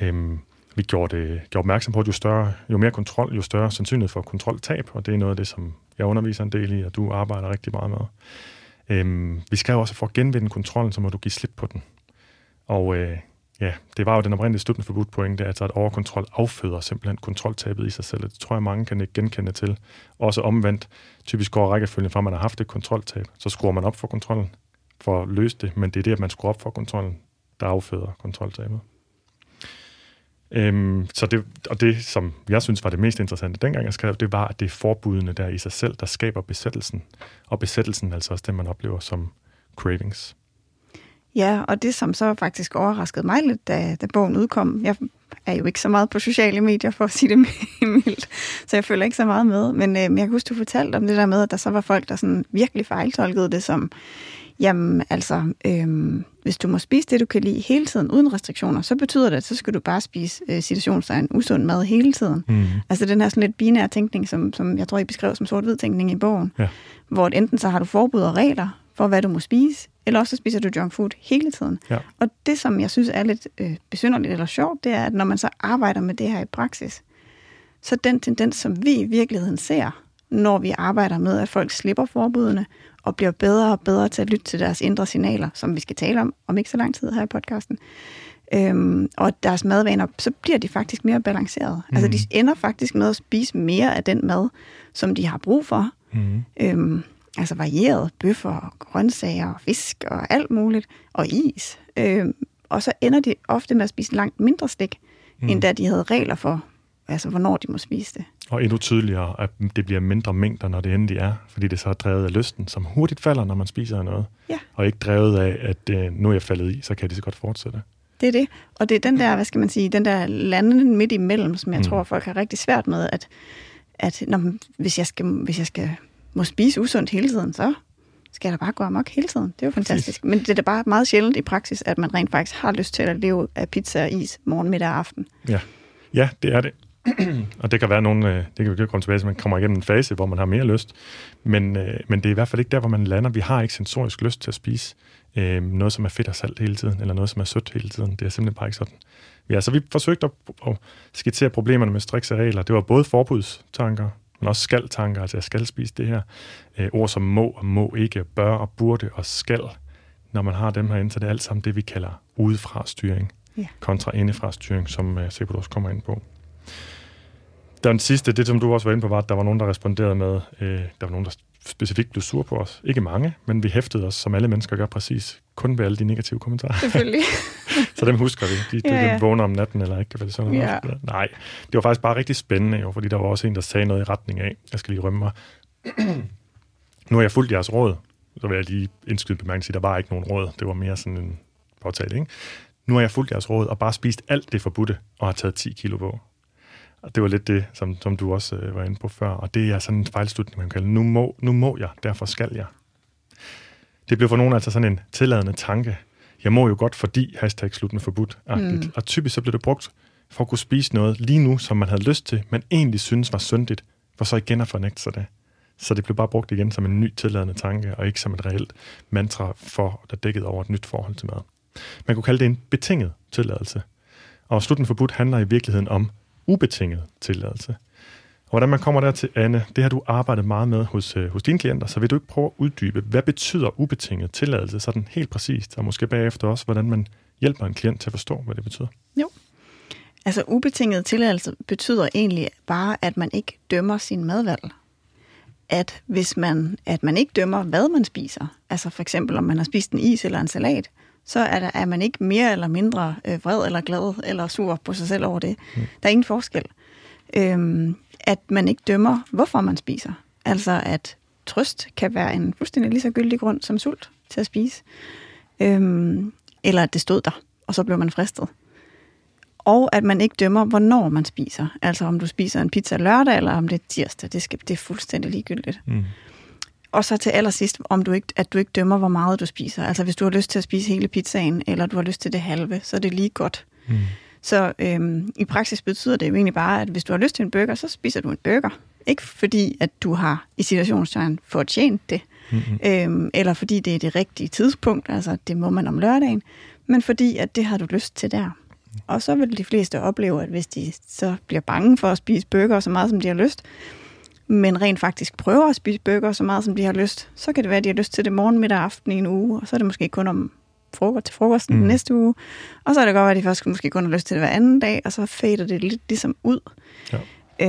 Øhm, vi gjorde, det, gjorde opmærksom på, at jo, større, jo mere kontrol, jo større sandsynlighed for kontroltab, og det er noget af det, som jeg underviser en del i, og du arbejder rigtig meget med. Øhm, vi skal jo også for at genvinde kontrollen, så må du give slip på den. Og øh, ja, det var jo den oprindelige støttende forbudt pointe, altså at overkontrol afføder simpelthen kontroltabet i sig selv. Det tror jeg, mange kan ikke genkende til. Også omvendt, typisk går rækkefølgen fra, at man har haft et kontroltab, så skruer man op for kontrollen for at løse det, men det er det, at man skruer op for kontrollen, der afføder kontroltabet. Øhm, så det, og det, som jeg synes var det mest interessante dengang jeg skrev, det var, at det er forbudene der i sig selv, der skaber besættelsen. Og besættelsen altså også det, man oplever som cravings. Ja, og det som så faktisk overraskede mig lidt, da, da bogen udkom, jeg er jo ikke så meget på sociale medier, for at sige det mildt, så jeg føler ikke så meget med. Men øh, jeg kan huske, du fortalte om det der med, at der så var folk, der sådan virkelig fejltolkede det som, jamen altså, øh, hvis du må spise det, du kan lide hele tiden, uden restriktioner, så betyder det, at så skal du bare spise øh, situationstegn usund mad hele tiden. Mm. Altså den her sådan lidt binære tænkning, som, som jeg tror, I beskrev som sort-hvid tænkning i bogen, ja. hvor enten så har du forbud og regler for, hvad du må spise, eller også så spiser du junk food hele tiden. Ja. Og det, som jeg synes er lidt øh, besynderligt eller sjovt, det er, at når man så arbejder med det her i praksis, så den tendens, som vi i virkeligheden ser, når vi arbejder med, at folk slipper forbudene og bliver bedre og bedre til at lytte til deres indre signaler, som vi skal tale om om ikke så lang tid her i podcasten, øhm, og deres madvaner, så bliver de faktisk mere balancerede. Mm. Altså de ender faktisk med at spise mere af den mad, som de har brug for. Mm. Øhm, altså varieret bøffer, grøntsager, fisk og alt muligt, og is. Øh, og så ender de ofte med at spise langt mindre stik, mm. end da de havde regler for, altså hvornår de må spise det. Og endnu tydeligere, at det bliver mindre mængder, når det endelig er, fordi det så er drevet af lysten, som hurtigt falder, når man spiser noget. Ja. Og ikke drevet af, at øh, nu er jeg faldet i, så kan det så godt fortsætte. Det er det. Og det er den der, hvad skal man sige, den der landen midt imellem, som jeg mm. tror, folk har rigtig svært med, at, at når, hvis, jeg skal, hvis jeg skal må spise usundt hele tiden, så, skal der bare gå amok hele tiden. Det er jo fantastisk. Men det er da bare meget sjældent i praksis, at man rent faktisk har lyst til at leve af pizza og is morgen, middag og aften. Ja, ja det er det. og det kan være nogle, øh, det kan vi komme tilbage til, man kommer igennem en fase, hvor man har mere lyst. Men, øh, men det er i hvert fald ikke der, hvor man lander. Vi har ikke sensorisk lyst til at spise øh, noget, som er fedt og salt hele tiden, eller noget, som er sødt hele tiden. Det er simpelthen bare ikke sådan. Ja, så vi forsøgte at, at skitsere problemerne med strikse regler. Det var både forbudstanker, men også skal-tanker, altså jeg skal spise det her. Øh, ord som må og må ikke, bør og burde og skal. Når man har dem herinde, så det er alt sammen det, vi kalder udefra styring, Ja. kontra indefra styring, som uh, Sikkert også kommer ind på. Den sidste, det som du også var inde på, var, at der var nogen, der responderede med, øh, der var nogen, der specifikt blev sur på os. Ikke mange, men vi hæftede os, som alle mennesker gør præcis, kun ved alle de negative kommentarer. Selvfølgelig. Så dem husker vi. De, de, Ja, ja. de vågner om natten, eller ikke være sådan noget. Ja. Nej, det var faktisk bare rigtig spændende, jo, fordi der var også en, der sagde noget i retning af, jeg skal lige rømme mig. nu har jeg fulgt jeres råd, så vil jeg lige indskyde bemærkning at der var ikke nogen råd. Det var mere sådan en påtale, ikke? Nu har jeg fulgt jeres råd og bare spist alt det forbudte, og har taget 10 kilo på. Og det var lidt det, som, som du også øh, var inde på før, og det er sådan en fejlslutning, man kan kalde, nu må, nu må jeg, derfor skal jeg. Det blev for nogen altså sådan en tilladende tanke. Jeg må jo godt, fordi hashtag slut med forbudt. Mm. Og typisk så blev det brugt for at kunne spise noget lige nu, som man havde lyst til, men egentlig synes var syndigt, for så igen at fornægte sig det. Så det blev bare brugt igen som en ny tilladende tanke, og ikke som et reelt mantra for, der dækkede over et nyt forhold til mad. Man kunne kalde det en betinget tilladelse. Og slut med forbudt handler i virkeligheden om ubetinget tilladelse. Hvordan man kommer der til, Anne, det har du arbejdet meget med hos, øh, hos dine klienter, så vil du ikke prøve at uddybe, hvad betyder ubetinget tilladelse, sådan helt præcist, og måske bagefter også, hvordan man hjælper en klient til at forstå, hvad det betyder. Jo. Altså ubetinget tilladelse betyder egentlig bare, at man ikke dømmer sin madvalg. At hvis man, at man ikke dømmer, hvad man spiser, altså for eksempel om man har spist en is eller en salat, så er, der, er man ikke mere eller mindre øh, vred eller glad eller sur på sig selv over det. Mm. Der er ingen forskel. Øhm, at man ikke dømmer, hvorfor man spiser. Altså at trøst kan være en fuldstændig lige så gyldig grund som sult til at spise. Øhm, eller at det stod der, og så blev man fristet. Og at man ikke dømmer, hvornår man spiser. Altså om du spiser en pizza lørdag, eller om det er tirsdag. Det, skal, det er fuldstændig ligegyldigt. Mm. Og så til allersidst, om du ikke, at du ikke dømmer, hvor meget du spiser. Altså hvis du har lyst til at spise hele pizzaen, eller du har lyst til det halve, så er det lige godt. Mm. Så øhm, i praksis betyder det jo egentlig bare, at hvis du har lyst til en burger, så spiser du en burger. Ikke fordi, at du har i situationstegn fortjent det, Mm-hmm. øhm, eller fordi det er det rigtige tidspunkt, altså det må man om lørdagen, men fordi, at det har du lyst til der. Og så vil de fleste opleve, at hvis de så bliver bange for at spise burger så meget, som de har lyst, men rent faktisk prøver at spise burger så meget, som de har lyst, så kan det være, at de har lyst til det morgen, middag og aften i en uge, og så er det måske kun om frokost til frokosten Mm. næste uge. Og så er det godt, at de først måske kun har lyst til det hver anden dag, og så fader det lidt ligesom ud. Ja.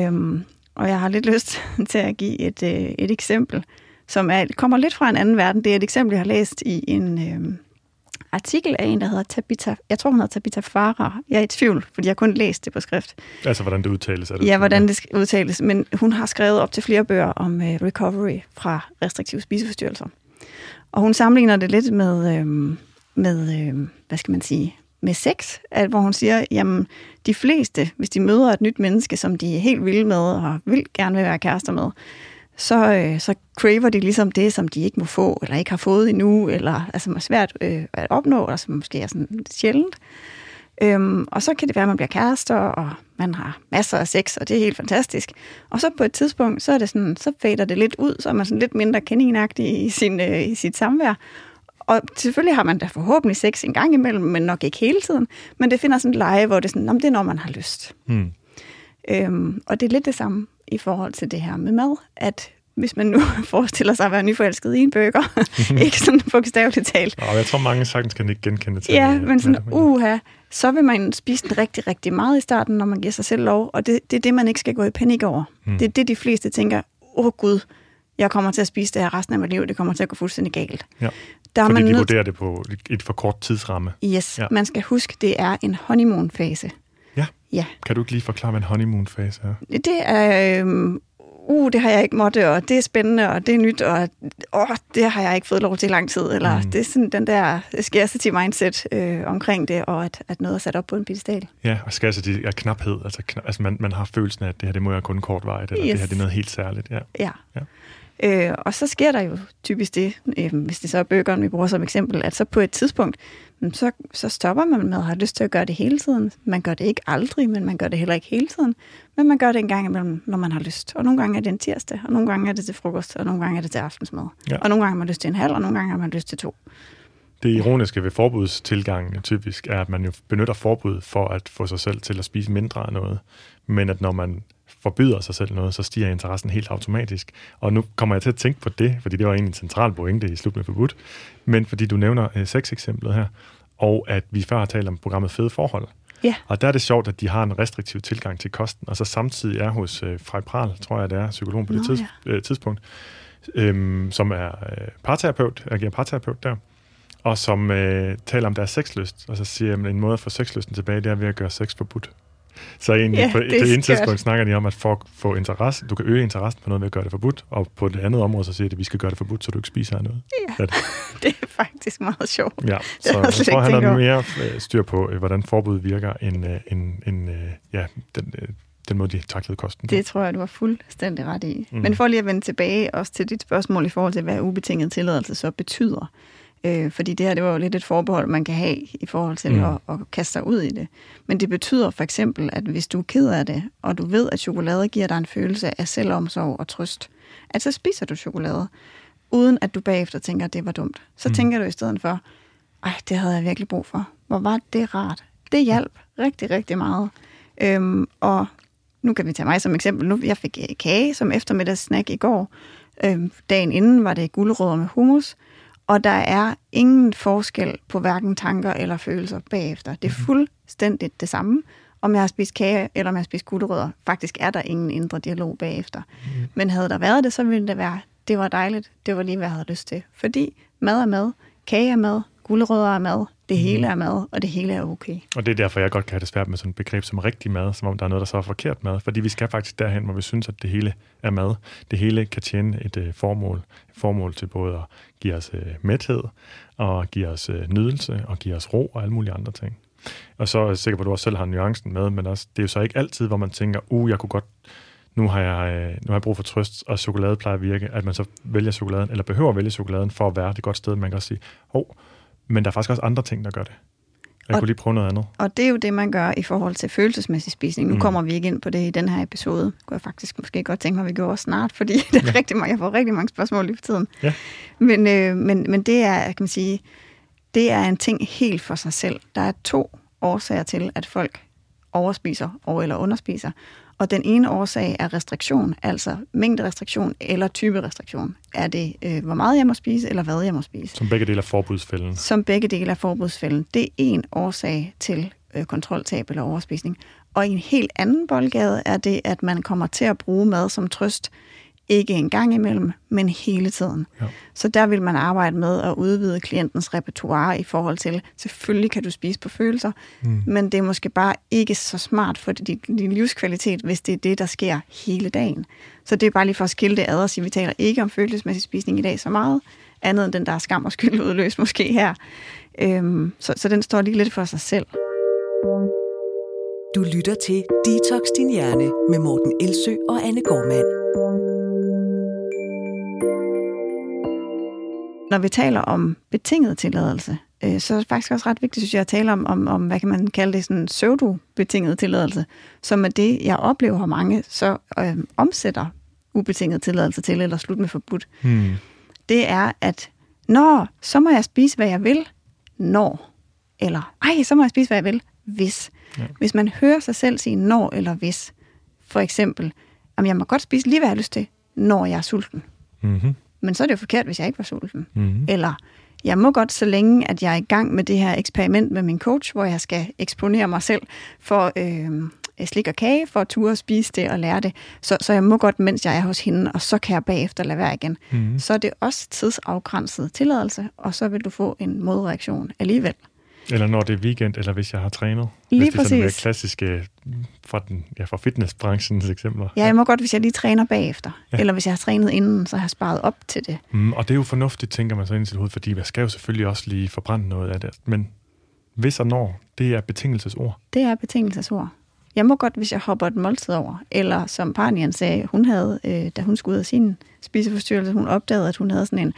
Øhm, og jeg har lidt lyst til at give et, øh, et eksempel, som er, kommer lidt fra en anden verden. Det er et eksempel, jeg har læst i en øh, artikel af en, der hedder Tabitha, jeg tror hun hedder Tabitha Farah. Jeg er i tvivl, fordi jeg har kun læst det på skrift. Altså, hvordan det udtales. Er det Ja, hvordan det udtales. Men hun har skrevet op til flere bøger om øh, recovery fra restriktive spiseforstyrrelser. Og hun sammenligner det lidt med, øh, med øh, hvad skal man sige, med sex, at, hvor hun siger, jamen de fleste, hvis de møder et nyt menneske, som de er helt vilde med og vil gerne vil være kærester med, så, øh, så craver de ligesom det, som de ikke må få, eller ikke har fået endnu, eller altså, som er svært øh, at opnå, eller som måske er sådan sjældent. Øhm, og så kan det være, at man bliver kærester, og man har masser af sex, og det er helt fantastisk. Og så på et tidspunkt, så er det sådan, så fader det lidt ud, så er man sådan lidt mindre kaninagtig i, sin, øh, i sit samvær. Og selvfølgelig har man da forhåbentlig sex en gang imellem, men nok ikke hele tiden. Men det finder sådan et leje, hvor det er sådan, "Nå, men det er, når man har lyst. Mm. Øhm, og det er lidt det samme i forhold til det her med mad, at hvis man nu forestiller sig at være nyforelsket i en burger, ikke sådan bogstaveligt talt, Og jeg tror, mange sagtens kan ikke genkende til Ja, det. men sådan, Ja, uha, så vil man spise den rigtig, rigtig meget i starten, når man giver sig selv lov, og det, det er det, man ikke skal gå i panik over. Mm. Det er det, de fleste tænker, åh oh, gud, jeg kommer til at spise det her resten af mit liv, det kommer til at gå fuldstændig galt. Ja. Der er Fordi man de vurderer det på et for kort tidsramme. Yes, Ja. man skal huske, det er en honeymoon-fase. Ja. Ja, Kan du ikke lige forklare, hvad en honeymoon-fase er? det er, øhm, uh, det har jeg ikke måtte, og det er spændende, og det er nyt, og åh, det har jeg ikke fået lov til i lang tid. Eller Mm. det er sådan den der scarcity mindset øh, omkring det, og at, at noget er sat op på en pedestal. Ja, og de er knaphed. Altså, kna, altså man, man har følelsen af, at det her det må jeg kun kortvarigt, eller yes. det her det er noget helt særligt. Ja. Ja. Ja. Øh, og så sker der jo typisk det, øh, hvis det så er bøgeren, vi bruger som eksempel, at så på et tidspunkt, så, så stopper man med at have lyst til at gøre det hele tiden. Man gør det ikke aldrig, men man gør det heller ikke hele tiden. Men man gør det en gang imellem, når man har lyst. Og nogle gange er det en tirsdag, og nogle gange er det til frokost, og nogle gange er det til aftensmad. Ja. Og nogle gange har man lyst til en halv, og nogle gange har man lyst til to. Det ironiske ved forbudstilgangen typisk er, at man jo benytter forbud for at få sig selv til at spise mindre af noget. Men at når man forbyder sig selv noget, så stiger interessen helt automatisk. Og nu kommer jeg til at tænke på det, fordi det var egentlig en central pointe i Slut med Forbudt, men fordi du nævner øh, seks-eksemplet her, og at vi før har talt om programmet Fede Forhold. Ja. Og der er det sjovt, at de har en restriktiv tilgang til kosten, og så samtidig er hos øh, Frej Pral, tror jeg det er, psykologen på Nå, det tids, ja. øh, tidspunkt, øh, som er øh, parterapeut, agerer parterapeut der, og som øh, taler om deres sexlyst, og så siger, at en måde at få sexlysten tilbage, det er ved at gøre sex forbudt. Så egentlig ja, på det, det ene tidspunkt snakker de om, at for at få interesse, du kan øge interessen på noget ved at gøre det forbudt, og på det andet område, så siger de, at vi skal gøre det forbudt, så du ikke spiser af noget. Ja, det. det er faktisk meget sjovt. Ja, så jeg, jeg tror, han har mere øh, styr på, øh, hvordan forbud virker, end, øh, end, end ja, den, den måde, de taklede kosten. Det tror jeg, du har fuldstændig ret i. Mm. Men for lige at vende tilbage også til dit spørgsmål i forhold til, hvad ubetinget tilladelse så betyder. Øh, fordi det her, det var jo lidt et forbehold, man kan have i forhold til mm. at, at kaste sig ud i det. Men det betyder for eksempel, at hvis du er ked af det, og du ved, at chokolade giver dig en følelse af selvomsorg og trøst, at så spiser du chokolade, uden at du bagefter tænker, at det var dumt. Så mm. tænker du i stedet for, ej, det havde jeg virkelig brug for. Hvor var det rart. Det hjalp rigtig, rigtig meget. Øhm, og nu kan vi tage mig som eksempel. Nu, jeg fik kage som eftermiddagssnack i går. Øhm, dagen inden var det gulerødder med hummus. Og der er ingen forskel på hverken tanker eller følelser bagefter. Det er mhm. fuldstændigt det samme, om jeg har spist kage eller om jeg har spist gulerødder. Faktisk er der ingen indre dialog bagefter. Mm. Men havde der været det, så ville det være, det var dejligt, det var lige, hvad jeg havde lyst til. Fordi mad er mad, kage er mad, gulerødder er mad, det hele mhm. er mad, og det hele er okay. Og det er derfor, jeg godt kan have det svært med sådan et begreb som rigtig mad, som om der er noget, der så er forkert mad. Fordi vi skal faktisk derhen, hvor vi synes, at det hele er mad. Det hele kan tjene et uh, formål. Et formål til både at give os uh, mæthed, og give os uh, nydelse, og give os ro og alle mulige andre ting. Og så er jeg sikker på, at du også selv har nuancen med, men også, det er jo så ikke altid, hvor man tænker, uh, jeg kunne godt nu har jeg, nu har jeg brug for trøst, og chokolade plejer at virke, at man så vælger chokoladen, eller behøver at vælge chokoladen for at være det godt sted. Man kan også sige, hov, oh, men der er faktisk også andre ting, der gør det. Jeg og, kunne lige prøve noget andet. Og det er jo det, man gør i forhold til følelsesmæssig spisning. Nu mm. kommer vi ikke ind på det i den her episode. Det kunne jeg faktisk måske godt tænke mig, at vi gjorde snart, fordi der er ja. rigtig mange, jeg får rigtig mange spørgsmål lige for tiden. Ja. Men, øh, men, men det er, kan man sige, det er en ting helt for sig selv. Der er to årsager til, at folk overspiser og eller underspiser. Og den ene årsag er restriktion, altså mængderestriktion eller typerestriktion. Er det, øh, hvor meget jeg må spise, eller hvad jeg må spise? Som begge dele af forbudsfælden. Som begge dele af forbudsfælden. Det er en årsag til øh, kontroltab eller overspisning. Og i en helt anden boldgade er det, at man kommer til at bruge mad som trøst ikke en gang imellem, men hele tiden. Ja. Så der vil man arbejde med at udvide klientens repertoire i forhold til, selvfølgelig kan du spise på følelser, mm. men det er måske bare ikke så smart for din, din livskvalitet, hvis det er det, der sker hele dagen. Så det er bare lige for at skille det ad og sige, vi taler ikke om følelsesmæssig spisning i dag så meget, andet end den, der er skam og skyld udløst måske her. Øhm, så, så den står lige lidt for sig selv. Du lytter til Detox Din Hjerne med Morten Elsø og Anne Gormand. Når vi taler om betinget tilladelse, øh, så er det faktisk også ret vigtigt, synes jeg, at tale om, om, om hvad kan man kalde det, sådan pseudo-betinget tilladelse, som er det, jeg oplever, mange så øh, omsætter ubetinget tilladelse til, eller slut med forbudt. Hmm. Det er, at når, så må jeg spise, hvad jeg vil, når. Eller, ej, så må jeg spise, hvad jeg vil, hvis. Ja. Hvis man hører sig selv sige når eller hvis, for eksempel, om jeg må godt spise lige, hvad jeg har lyst til, når jeg er sulten. Mm-hmm. Men så er det jo forkert, hvis jeg ikke var sulten. Mm-hmm. Eller jeg må godt, så længe at jeg er i gang med det her eksperiment med min coach, hvor jeg skal eksponere mig selv for øh, slik og kage, for at ture og spise det og lære det. Så, så jeg må godt, mens jeg er hos hende, og så kan jeg bagefter lade være igen. Mm-hmm. Så er det også tidsafgrænset tilladelse, og så vil du få en modreaktion alligevel. Eller når det er weekend, eller hvis jeg har trænet. Lige hvis det er præcis. sådan klassiske fra, den, ja, fra fitnessbranchens eksempler. Ja, jeg må godt, hvis jeg lige træner bagefter. Ja. Eller hvis jeg har trænet inden, så har jeg sparet op til det. Mm, og det er jo fornuftigt, tænker man så ind i sit hoved, fordi jeg skal jo selvfølgelig også lige forbrænde noget af det. Men hvis og når, det er betingelsesord. Det er betingelsesord. jeg må godt, hvis jeg hopper et måltid over. Eller som Parnian sagde, hun havde, øh, da hun skulle ud af sin spiseforstyrrelse, hun opdagede, at hun havde sådan en,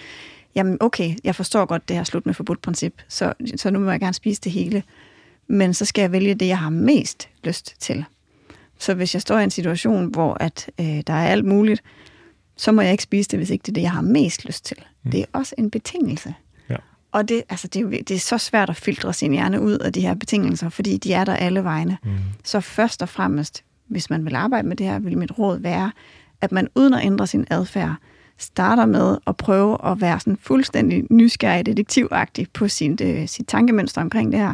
jamen okay, jeg forstår godt det her slut med forbudt princip, så, så nu må jeg gerne spise det hele. Men så skal jeg vælge det, jeg har mest lyst til. Så hvis jeg står i en situation, hvor at, øh, der er alt muligt, så må jeg ikke spise det, hvis ikke det er det, jeg har mest lyst til. Mm. Det er også en betingelse. Ja. Og det, altså det, er, det er så svært at filtre sin hjerne ud af de her betingelser, fordi de er der alle vegne. Mm. Så først og fremmest, hvis man vil arbejde med det her, vil mit råd være, at man uden at ændre sin adfærd, starter med at prøve at være sådan fuldstændig nysgerrig detektivagtig på sin, øh, sit tankemønster omkring det her.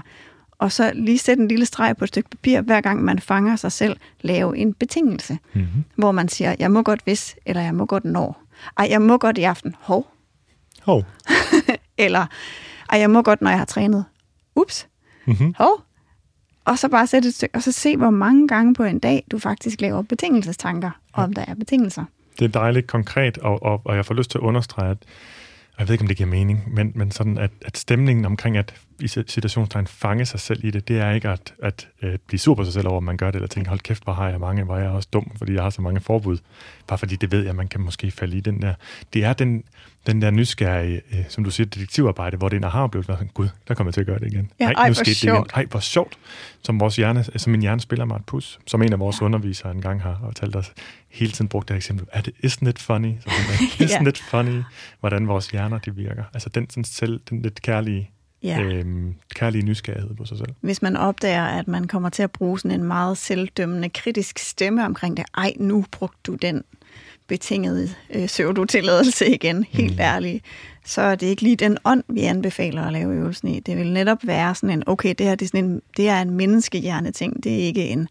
Og så lige sætte en lille streg på et stykke papir, hver gang man fanger sig selv, lave en betingelse, Mm-hmm. hvor man siger, jeg må godt hvis, eller jeg må godt når. Ej, jeg må godt i aften. Hov. Hov. Eller, ej, jeg må godt, når jeg har trænet. Ups. Mm-hmm. Hov. Og så bare sætte et stykke, og så se, hvor mange gange på en dag, du faktisk laver betingelsestanker, om der er betingelser. Det er dejligt konkret, og, og, og jeg får lyst til at understrege, at jeg ved ikke, om det giver mening, men, men sådan, at, at stemningen omkring at i situationstegn fange sig selv i det, det er ikke at, at, at blive sur på sig selv over, at man gør det, eller tænke, hold kæft, hvor har jeg mange, hvor er jeg også dum, fordi jeg har så mange forbud. Bare fordi det ved jeg, at man kan måske falde i den der. Det er den, den der nysgerrige, øh, som du siger, detektivarbejde, hvor det er en aha-oplevelse, sådan, gud, der kommer jeg til at gøre det igen. Ja, ej, nu hvor skete det igen. Ej, hvor sjovt. Som, vores hjerne, som min hjerne spiller mig et pus, som en af vores ja. undervisere engang har fortalt os, hele tiden brugt det her eksempel. Er det, isn't it funny? Så sådan, isn't Ja. it funny, hvordan vores hjerner de virker? Altså den, sådan selv, den lidt kærlige, Ja. øhm, kærlige nysgerrighed på sig selv. Hvis man opdager, at man kommer til at bruge sådan en meget selvdømmende, kritisk stemme omkring det. Ej, nu brugte du den betingede øh, pseudotilladelse igen, helt mm. ærligt. Så er det ikke lige den ånd, vi anbefaler at lave øvelsen i. Det vil netop være sådan en, okay, det her det er, sådan en, det er en menneskehjerneting, det er ikke en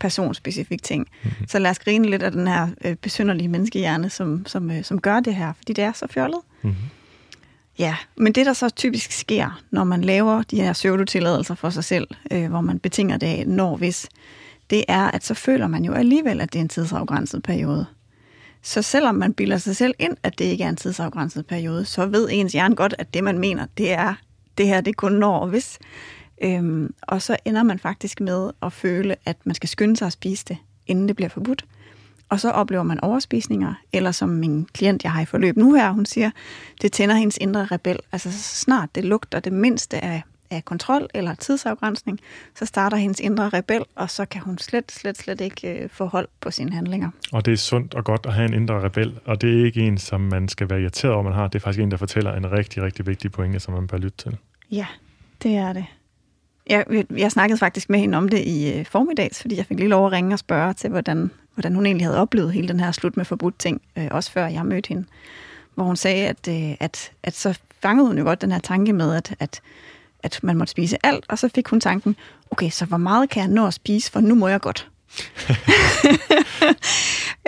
personspecifik ting. Mm-hmm. Så lad os grine lidt af den her øh, besynderlige menneskehjerne, som, som, øh, som gør det her, fordi det er så fjollet. Mm-hmm. Ja, men det der så typisk sker, når man laver de her pseudotilladelser for sig selv, øh, hvor man betinger det af, når hvis, det er, at så føler man jo alligevel, at det er en tidsafgrænset periode. Så selvom man bilder sig selv ind, at det ikke er en tidsafgrænset periode, så ved ens hjerne godt, at det man mener, det er, det her det kun når og hvis. Øhm, og så ender man faktisk med at føle, at man skal skynde sig at spise det, inden det bliver forbudt. Og så oplever man overspisninger, eller som min klient, jeg har i forløb nu her, hun siger, det tænder hendes indre rebel. Altså så snart det lugter det mindste af, af kontrol eller tidsafgrænsning, så starter hendes indre rebel, og så kan hun slet, slet, slet ikke øh, få hold på sine handlinger. Og det er sundt og godt at have en indre rebel, og det er ikke en, som man skal være irriteret over, man har. Det er faktisk en, der fortæller en rigtig, rigtig vigtig pointe, som man bør lytte til. Ja, det er det. Jeg, jeg snakkede faktisk med hende om det i øh, formiddags, fordi jeg fik lige lov at ringe og spørge til, hvordan, hvordan hun egentlig havde oplevet hele den her slut med forbudt ting, øh, også før jeg mødte hende. Hvor hun sagde, at, øh, at, at så fangede hun jo godt den her tanke med, at, at, at man måtte spise alt, og så fik hun tanken, okay, så hvor meget kan jeg nå at spise, for nu må jeg godt.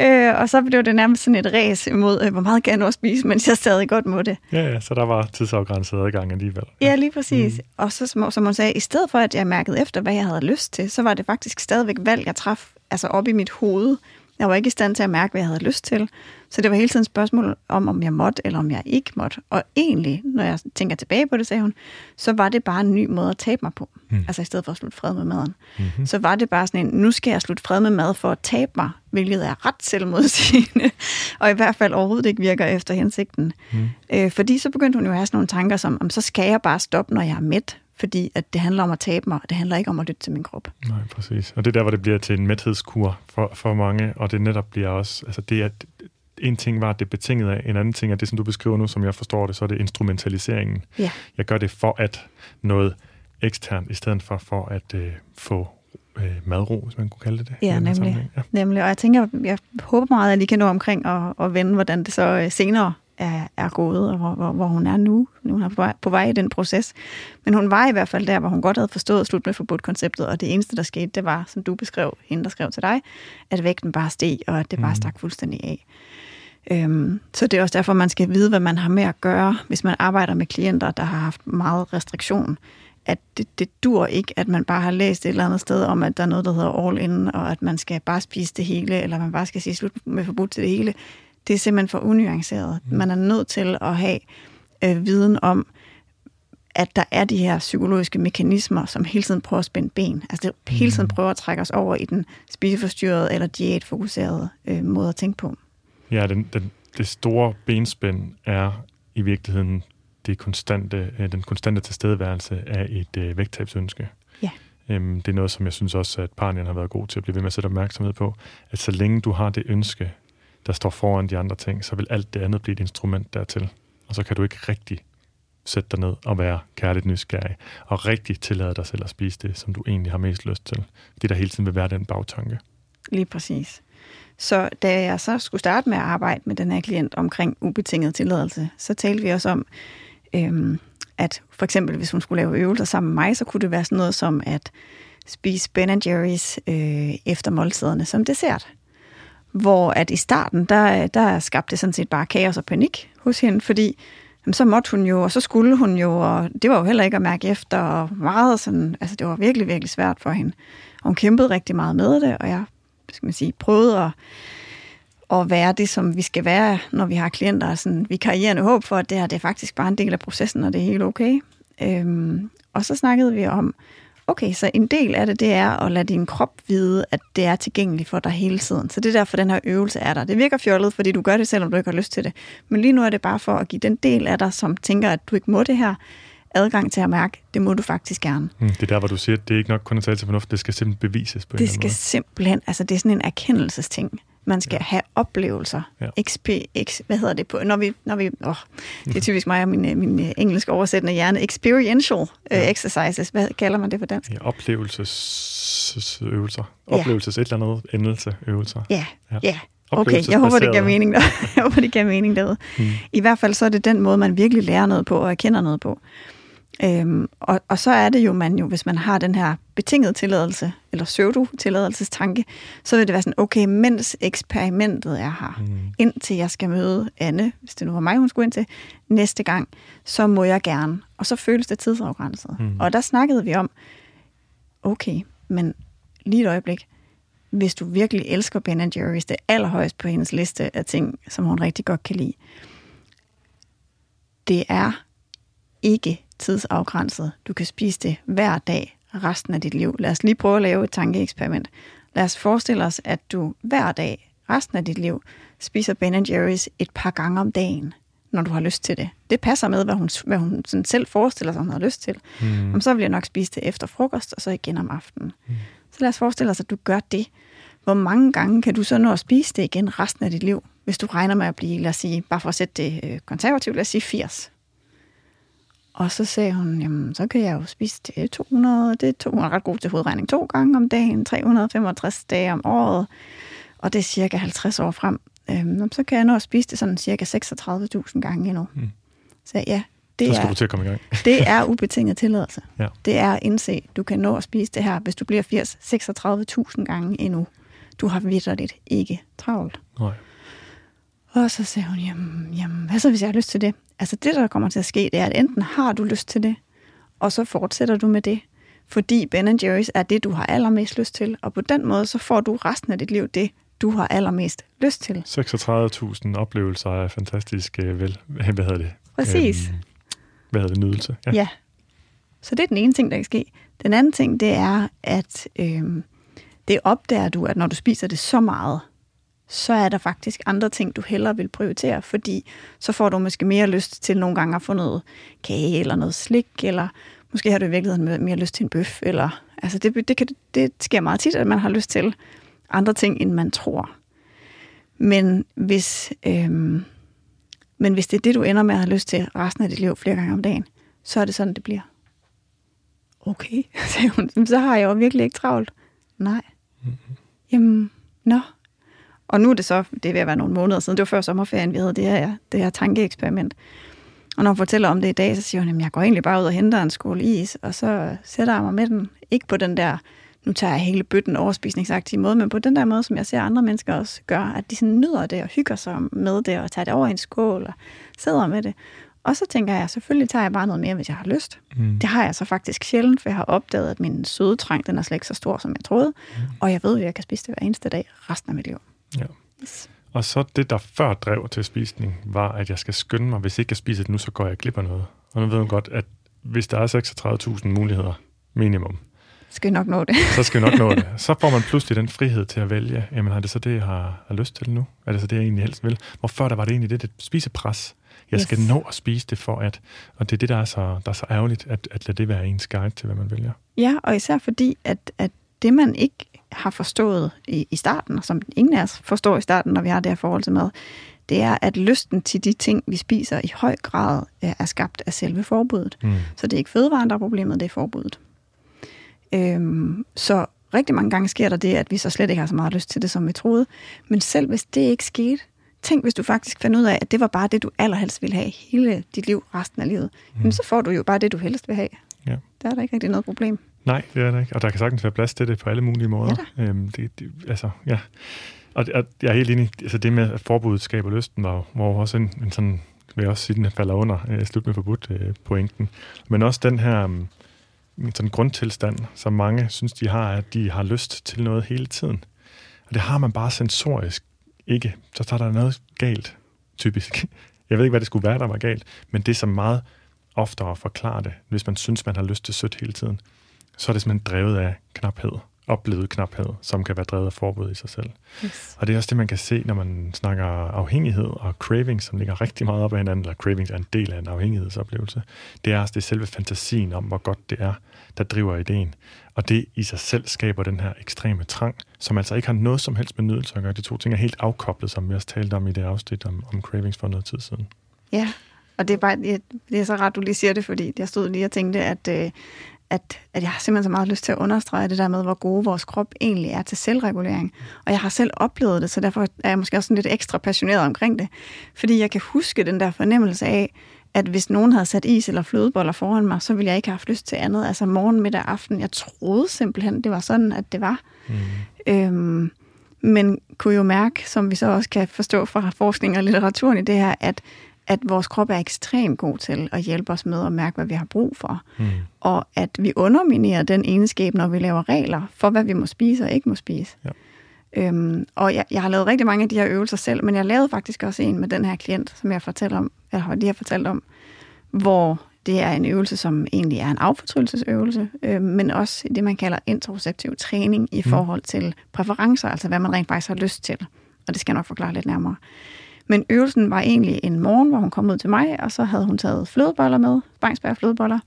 øh, og så blev det nærmest sådan et ræs imod, øh, hvor meget kan jeg nå at spise, mens jeg stadig godt må det. Ja, ja, så der var tidsafgrænset adgang alligevel. Ja, lige præcis. Mm. Og så, som, som hun sagde, i stedet for, at jeg mærkede efter, hvad jeg havde lyst til, så var det faktisk stadigvæk valg, jeg traf altså op i mit hoved. Jeg var ikke i stand til at mærke, hvad jeg havde lyst til. Så det var hele tiden et spørgsmål om, om jeg måtte, eller om jeg ikke måtte. Og egentlig, når jeg tænker tilbage på det, sagde hun, så var det bare en ny måde at tabe mig på. Mm. Altså i stedet for at slutte fred med maden. Mm-hmm. Så var det bare sådan en, nu skal jeg slutte fred med mad for at tabe mig, hvilket er ret selvmodsigende, og i hvert fald overhovedet ikke virker efter hensigten. Mm. Øh, fordi så begyndte hun jo at have sådan nogle tanker som, om så skal jeg bare stoppe, når jeg er mæt, fordi at det handler om at tabe mig, og det handler ikke om at lytte til min krop. Nej, præcis. Og det er der, hvor det bliver til en mæthedskur for, for mange, og det netop bliver også, altså det er, en ting var, at det er betinget af, en anden ting er det, som du beskriver nu, som jeg forstår det, så er det instrumentaliseringen. Ja. Jeg gør det for at noget eksternt, i stedet for for at øh, få øh, madro, hvis man kunne kalde det det. i Ja, nemlig. Ja. nemlig. Og jeg tænker, jeg håber meget, at lige kan nå omkring og, og vende, hvordan det så øh, senere er, er gået, og hvor, hvor, hvor hun er nu. Nu er hun på vej, på vej i den proces. Men hun var i hvert fald der, hvor hun godt havde forstået slut med forbudt-konceptet, og det eneste, der skete, det var, som du beskrev, hende, der skrev til dig, at vægten bare steg, og at det bare stak fuldstændig af. Øhm, så det er også derfor, man skal vide, hvad man har med at gøre, hvis man arbejder med klienter, der har haft meget restriktion. At det, det dur ikke, at man bare har læst et eller andet sted om, at der er noget, der hedder all in, og at man skal bare spise det hele, eller man bare skal sige slut med forbudt til det hele. Det er simpelthen for unuanceret. Mm. Man er nødt til at have øh, viden om, at der er de her psykologiske mekanismer, som hele tiden prøver at spænde ben. Altså det hele tiden prøver at trække os over i den spiseforstyrrede eller diætfokuserede øh, måde at tænke på. Ja, den, den, det store benspænd er i virkeligheden det konstante, øh, den konstante tilstedeværelse af et øh, vægttabsønske. Ja. Øhm, det er noget, som jeg synes også, at Parnian har været god til at blive ved med at sætte opmærksomhed på, at så længe du har det ønske, der står foran de andre ting, så vil alt det andet blive et instrument dertil. Og så kan du ikke rigtig sætte dig ned og være kærligt nysgerrig, og rigtig tillade dig selv at spise det, som du egentlig har mest lyst til. Det, der hele tiden vil være den bagtanke. Lige præcis. Så da jeg så skulle starte med at arbejde med den her klient omkring ubetinget tilladelse, så talte vi også om, øhm, at for eksempel hvis hun skulle lave øvelser sammen med mig, så kunne det være sådan noget som at spise Ben Jerry's øh, efter måltiderne som dessert. Hvor at i starten, der, der skabte det sådan set bare kaos og panik hos hende, fordi jamen, så måtte hun jo, og så skulle hun jo, og det var jo heller ikke at mærke efter, og meget sådan, altså det var virkelig, virkelig svært for hende. Og hun kæmpede rigtig meget med det, og jeg skal man sige, prøvede at, at være det, som vi skal være, når vi har klienter. og Sådan, vi karrierende håb for, at det her det er faktisk bare en del af processen, og det er helt okay. Øhm, og så snakkede vi om, okay, så en del af det, det er at lade din krop vide, at det er tilgængeligt for dig hele tiden. Så det er derfor, den her øvelse er der. Det virker fjollet, fordi du gør det, selvom du ikke har lyst til det. Men lige nu er det bare for at give den del af dig, som tænker, at du ikke må det her, adgang til at mærke, det må du faktisk gerne. Mm, det er der, hvor du siger, at det er ikke nok kun at tale til fornuft, det skal simpelthen bevises på Det skal måde. simpelthen, altså det er sådan en erkendelsesting. Man skal ja. have oplevelser. Ja. XP, X, hvad hedder det på? Når vi, når vi, åh, det er typisk mig og min, min engelske oversættende hjerne. Experiential uh, ja. exercises. Hvad kalder man det på dansk? Ja, oplevelsesøvelser. Oplevelses ja. et eller andet endelseøvelser. Ja, ja. ja. Okay, jeg håber, det giver mening, der. jeg håber, det giver mening derude. Hmm. I hvert fald så er det den måde, man virkelig lærer noget på og erkender noget på. Øhm, og, og så er det jo, man jo, hvis man har den her betinget tilladelse, eller pseudo-tilladelsestanke, så vil det være sådan, okay, mens eksperimentet er her, mm. indtil jeg skal møde Anne, hvis det nu var mig, hun skulle ind til, næste gang, så må jeg gerne. Og så føles det tidsafgrænset. Mm. Og der snakkede vi om, okay, men lige et øjeblik, hvis du virkelig elsker Ben Jerry's, det er allerhøjst på hendes liste af ting, som hun rigtig godt kan lide. Det er ikke tidsafgrænset. Du kan spise det hver dag resten af dit liv. Lad os lige prøve at lave et tankeeksperiment. Lad os forestille os, at du hver dag resten af dit liv spiser Ben Jerry's et par gange om dagen, når du har lyst til det. Det passer med, hvad hun, hvad hun sådan selv forestiller sig, hun har lyst til. Mm. Om så vil jeg nok spise det efter frokost, og så igen om aftenen. Mm. Så lad os forestille os, at du gør det. Hvor mange gange kan du så nå at spise det igen resten af dit liv, hvis du regner med at blive, lad os sige, bare for at sætte det øh, konservativt, lad os sige 80. Og så sagde hun, jamen, så kan jeg jo spise det 200, det er 200 ret god til hovedregning, to gange om dagen, 365 dage om året, og det er cirka 50 år frem. Øhm, så kan jeg nå at spise det sådan cirka 36.000 gange endnu. Mm. Så ja, det så skal er, du til at komme i gang. det er ubetinget tilladelse. Ja. Det er at indse, du kan nå at spise det her, hvis du bliver 80, 36.000 gange endnu. Du har vidderligt ikke travlt. Nej. Og så sagde hun, jamen, jamen, hvad så hvis jeg har lyst til det? Altså det, der kommer til at ske, det er, at enten har du lyst til det, og så fortsætter du med det, fordi Ben Jerry's er det, du har allermest lyst til, og på den måde, så får du resten af dit liv det, du har allermest lyst til. 36.000 oplevelser af fantastisk, øh, vel, hvad hedder det? Præcis. Øhm, hvad hedder det? Nydelse. Ja. ja. Så det er den ene ting, der kan ske. Den anden ting, det er, at øhm, det opdager du, at når du spiser det så meget, så er der faktisk andre ting, du hellere vil prioritere, fordi så får du måske mere lyst til nogle gange at få noget kage eller noget slik, eller måske har du i virkeligheden mere lyst til en bøf, eller altså det, det, kan, det sker meget tit, at man har lyst til andre ting, end man tror. Men hvis, øhm, men hvis det er det, du ender med at have lyst til resten af dit liv flere gange om dagen, så er det sådan, det bliver. Okay, sagde hun. Så har jeg jo virkelig ikke travlt. Nej. Mm-hmm. Jamen, nå, og nu er det så, det er ved at være nogle måneder siden, det var før sommerferien, vi havde det her, det her tankeeksperiment. Og når hun fortæller om det i dag, så siger hun, at jeg går egentlig bare ud og henter en skål is, og så sætter jeg mig med den. Ikke på den der, nu tager jeg hele bøtten overspisningsaktige måde, men på den der måde, som jeg ser andre mennesker også gør, at de sådan nyder det og hygger sig med det, og tager det over i en skål og sidder med det. Og så tænker jeg, selvfølgelig tager jeg bare noget mere, hvis jeg har lyst. Mm. Det har jeg så faktisk sjældent, for jeg har opdaget, at min søde trang, den er slet ikke så stor, som jeg troede. Mm. Og jeg ved, at jeg kan spise det hver eneste dag resten af mit liv. Ja. Yes. Og så det, der før drev til spisning, var, at jeg skal skynde mig. Hvis ikke jeg spiser det nu, så går jeg glip af noget. Og nu ved man godt, at hvis der er 36.000 muligheder minimum, Skal nok nå det. så skal vi nok nå det. Så får man pludselig den frihed til at vælge, jamen er det så det, jeg har, har lyst til nu? Er det så det, jeg egentlig helst vil? Hvor før der var det egentlig det, det spisepres. Jeg skal Yes. nå at spise det for at... Og det er det, der er så, der er så ærgerligt, at, at lade det være ens guide til, hvad man vælger. Ja, og især fordi, at, at det man ikke har forstået i, i starten, og som ingen af os forstår i starten, når vi har det her forhold til mad, det er, at lysten til de ting, vi spiser, i høj grad øh, er skabt af selve forbuddet. Mm. Så det er ikke fødevaren, der er problemet, det er forbuddet. Øhm, så rigtig mange gange sker der det, at vi så slet ikke har så meget lyst til det, som vi troede. Men selv hvis det ikke skete, tænk hvis du faktisk fandt ud af, at det var bare det, du allerhelst ville have hele dit liv, resten af livet. Mm. Jamen, så får du jo bare det, du helst vil have. Ja. Der er der ikke rigtig noget problem. Nej, det er der ikke. Og der kan sagtens være plads til det på alle mulige måder. Ja øhm, det, det, altså, ja. Og, og jeg er helt enig. Altså det med, at forbuddet skaber lysten, var, var jo også en, en sådan, vil jeg også sige, den falder under øh, slut med forbudt øh, pointen. Men også den her um, sådan grundtilstand, som mange synes, de har, at de har lyst til noget hele tiden. Og det har man bare sensorisk ikke. Så tager der noget galt, typisk. Jeg ved ikke, hvad det skulle være, der var galt, men det er så meget oftere forklare det, hvis man synes, man har lyst til sødt hele tiden så er det simpelthen drevet af knaphed, oplevet knaphed, som kan være drevet af forbud i sig selv. Yes. Og det er også det, man kan se, når man snakker afhængighed og cravings, som ligger rigtig meget op ad hinanden, eller cravings er en del af en afhængighedsoplevelse. Det er, det er selve fantasien om, hvor godt det er, der driver ideen. Og det i sig selv skaber den her ekstreme trang, som altså ikke har noget som helst med nydelse at gøre. De to ting er helt afkoblet, som vi også talte om i det afsnit om, om cravings for noget tid siden. Ja, og det er, bare, det det er så ret, du lige siger det, fordi jeg stod lige og tænkte, at, øh, at, at jeg har simpelthen så meget lyst til at understrege det der med, hvor gode vores krop egentlig er til selvregulering. Og jeg har selv oplevet det, så derfor er jeg måske også sådan lidt ekstra passioneret omkring det. Fordi jeg kan huske den der fornemmelse af, at hvis nogen havde sat is eller flødeboller foran mig, så ville jeg ikke have haft lyst til andet. Altså morgen, middag, aften. Jeg troede simpelthen, det var sådan, at det var. Mm. Øhm, men kunne jo mærke, som vi så også kan forstå fra forskning og litteraturen i det her, at, at vores krop er ekstremt god til at hjælpe os med at mærke, hvad vi har brug for. Mm. Og at vi underminerer den egenskab, når vi laver regler for, hvad vi må spise og ikke må spise. Ja. Øhm, og jeg, jeg har lavet rigtig mange af de her øvelser selv, men jeg lavede faktisk også en med den her klient, som jeg fortæller om, eller lige har fortalt om, hvor det er en øvelse, som egentlig er en affortrydelsesøvelse, øh, men også det, man kalder interoceptiv træning i forhold til præferencer, altså hvad man rent faktisk har lyst til. Og det skal jeg nok forklare lidt nærmere. Men øvelsen var egentlig en morgen, hvor hun kom ud til mig, og så havde hun taget flødeboller med, Bangsberg flødeboller,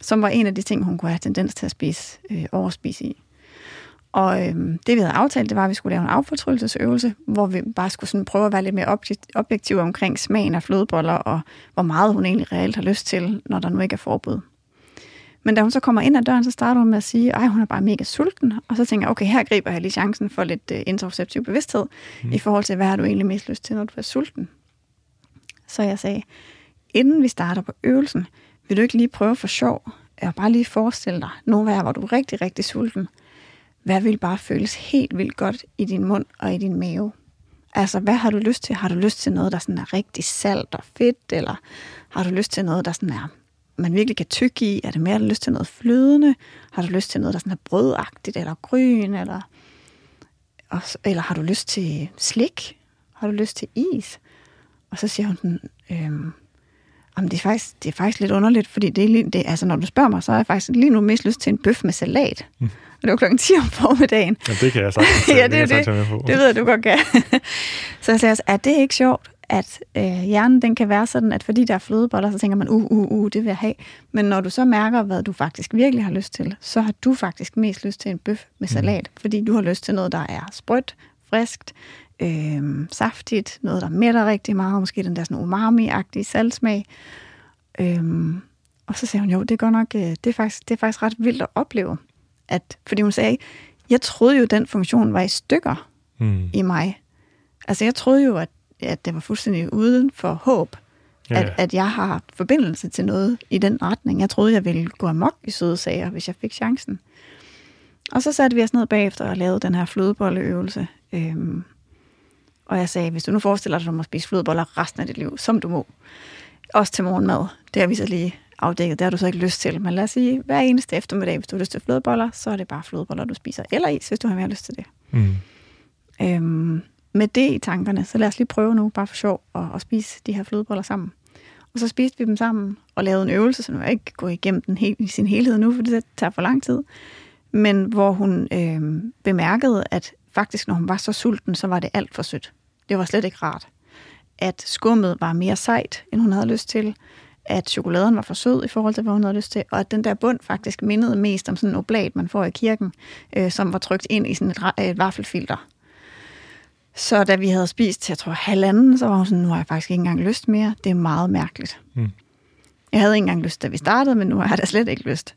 som var en af de ting, hun kunne have tendens til at spise, øh, overspise i. Og øhm, det, vi havde aftalt, det var, at vi skulle lave en affortrydelsesøvelse, hvor vi bare skulle sådan prøve at være lidt mere objektive omkring smagen af flødeboller, og hvor meget hun egentlig reelt har lyst til, når der nu ikke er forbud. Men da hun så kommer ind ad døren, så starter hun med at sige, at hun er bare mega sulten. Og så tænker jeg, okay, her griber jeg lige chancen for lidt uh, interoceptiv bevidsthed, mm. i forhold til, hvad har du egentlig mest lyst til, når du er sulten. Så jeg sagde, inden vi starter på øvelsen, vil du ikke lige prøve for sjov, at bare lige forestille dig, nogle jer, hvor du er rigtig, rigtig sulten, hvad vil bare føles helt vildt godt i din mund og i din mave? Altså, hvad har du lyst til? Har du lyst til noget, der sådan er rigtig salt og fedt, eller har du lyst til noget, der sådan er, man virkelig kan tykke i? Er det mere, har du lyst til noget flydende? Har du lyst til noget, der sådan er brødagtigt, eller gryn, eller, og, eller har du lyst til slik? Har du lyst til is? Og så siger hun sådan, øhm, Jamen, det, er faktisk, det er faktisk lidt underligt, fordi det er lige, det, altså, når du spørger mig, så har jeg faktisk lige nu mest lyst til en bøf med salat. Mm. Og det var klokken 10 om formiddagen. Ja, det kan jeg sagtens, ja, det, det, på. det ved jeg, du godt kan. så jeg sagde også, er det ikke sjovt, at øh, hjernen den kan være sådan, at fordi der er flødeboller, så tænker man, uh, uh, uh, det vil jeg have. Men når du så mærker, hvad du faktisk virkelig har lyst til, så har du faktisk mest lyst til en bøf med salat, mm. fordi du har lyst til noget, der er sprødt, friskt, øh, saftigt, noget, der mætter rigtig meget, måske den der sådan umami-agtige salgsmag. Øhm, og så sagde hun, jo, det er godt nok, øh, det er faktisk, det er faktisk ret vildt at opleve. At, fordi hun sagde, jeg troede jo, den funktion var i stykker Mm. i mig. Altså, jeg troede jo, at, at det var fuldstændig uden for håb, Ja, at, at jeg har forbindelse til noget i den retning. Jeg troede, jeg ville gå amok i søde sager, hvis jeg fik chancen. Og så satte vi os ned bagefter og lavede den her flødebolleøvelse. Øhm, og jeg sagde, hvis du nu forestiller dig, at du må spise flødeboller resten af dit liv, som du må, også til morgenmad, det har vi så lige afdækket, det har du så ikke lyst til. Men lad os sige, hver eneste eftermiddag, hvis du har lyst til flødeboller, så er det bare flødeboller, du spiser. Eller is, hvis du har mere lyst til det. Mm. Øhm, med det i tankerne, så lad os lige prøve nu, bare for sjov, at, at spise de her flødeboller sammen. Og så spiste vi dem sammen og lavede en øvelse, som jeg ikke gå igennem den helt, i sin helhed nu, for det tager for lang tid. Men hvor hun øh, bemærkede, at faktisk når hun var så sulten, så var det alt for sødt. Det var slet ikke rart. At skummet var mere sejt, end hun havde lyst til. At chokoladen var for sød i forhold til, hvad hun havde lyst til. Og at den der bund faktisk mindede mest om sådan en oblat, man får i kirken, øh, som var trykt ind i sådan et, et vaffelfilter. Så da vi havde spist, jeg tror, halvanden, så var hun sådan, nu har jeg faktisk ikke engang lyst mere. Det er meget mærkeligt. Mm. Jeg havde ikke engang lyst, da vi startede, men nu har jeg da slet ikke lyst.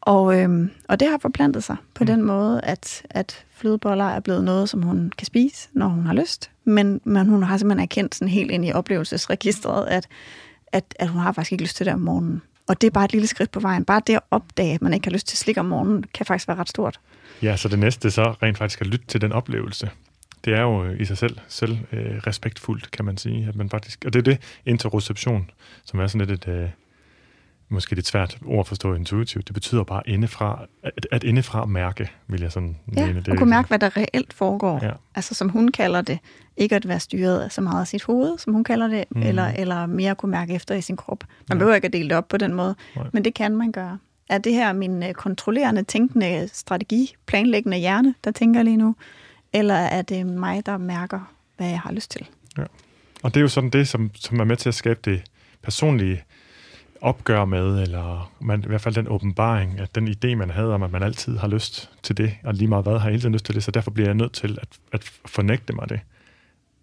Og, øhm, og det har forplantet sig på mm. den måde, at, at flødeboller er blevet noget, som hun kan spise, når hun har lyst. Men, men hun har simpelthen erkendt sådan helt ind i oplevelsesregistret, at, at, at hun har faktisk ikke lyst til det om morgenen. Og det er bare et lille skridt på vejen. Bare det at opdage, at man ikke har lyst til slik om morgenen, kan faktisk være ret stort. Ja, så det næste så rent faktisk at lytte til den oplevelse det er jo i sig selv, selv øh, respektfuldt, kan man sige. At man faktisk, og det er det interoception, som er sådan lidt et, øh, måske lidt svært ord at forstå intuitivt. Det betyder bare indefra, at, at indefra mærke, vil jeg sådan ja, mene. Det og kunne mærke, hvad der reelt foregår. Ja. Altså som hun kalder det, ikke at være styret så meget af sit hoved, som hun kalder det, mm. eller, eller mere kunne mærke efter i sin krop. Man ja. behøver ikke at dele det op på den måde, Nej. men det kan man gøre. Er det her min øh, kontrollerende, tænkende strategi, planlæggende hjerne, der tænker lige nu? Eller er det mig, der mærker, hvad jeg har lyst til? Ja. Og det er jo sådan det, som, som er med til at skabe det personlige opgør med, eller man, i hvert fald den åbenbaring, at den idé, man havde om, at man altid har lyst til det, og lige meget hvad har hele tiden lyst til det, så derfor bliver jeg nødt til at, at fornægte mig det.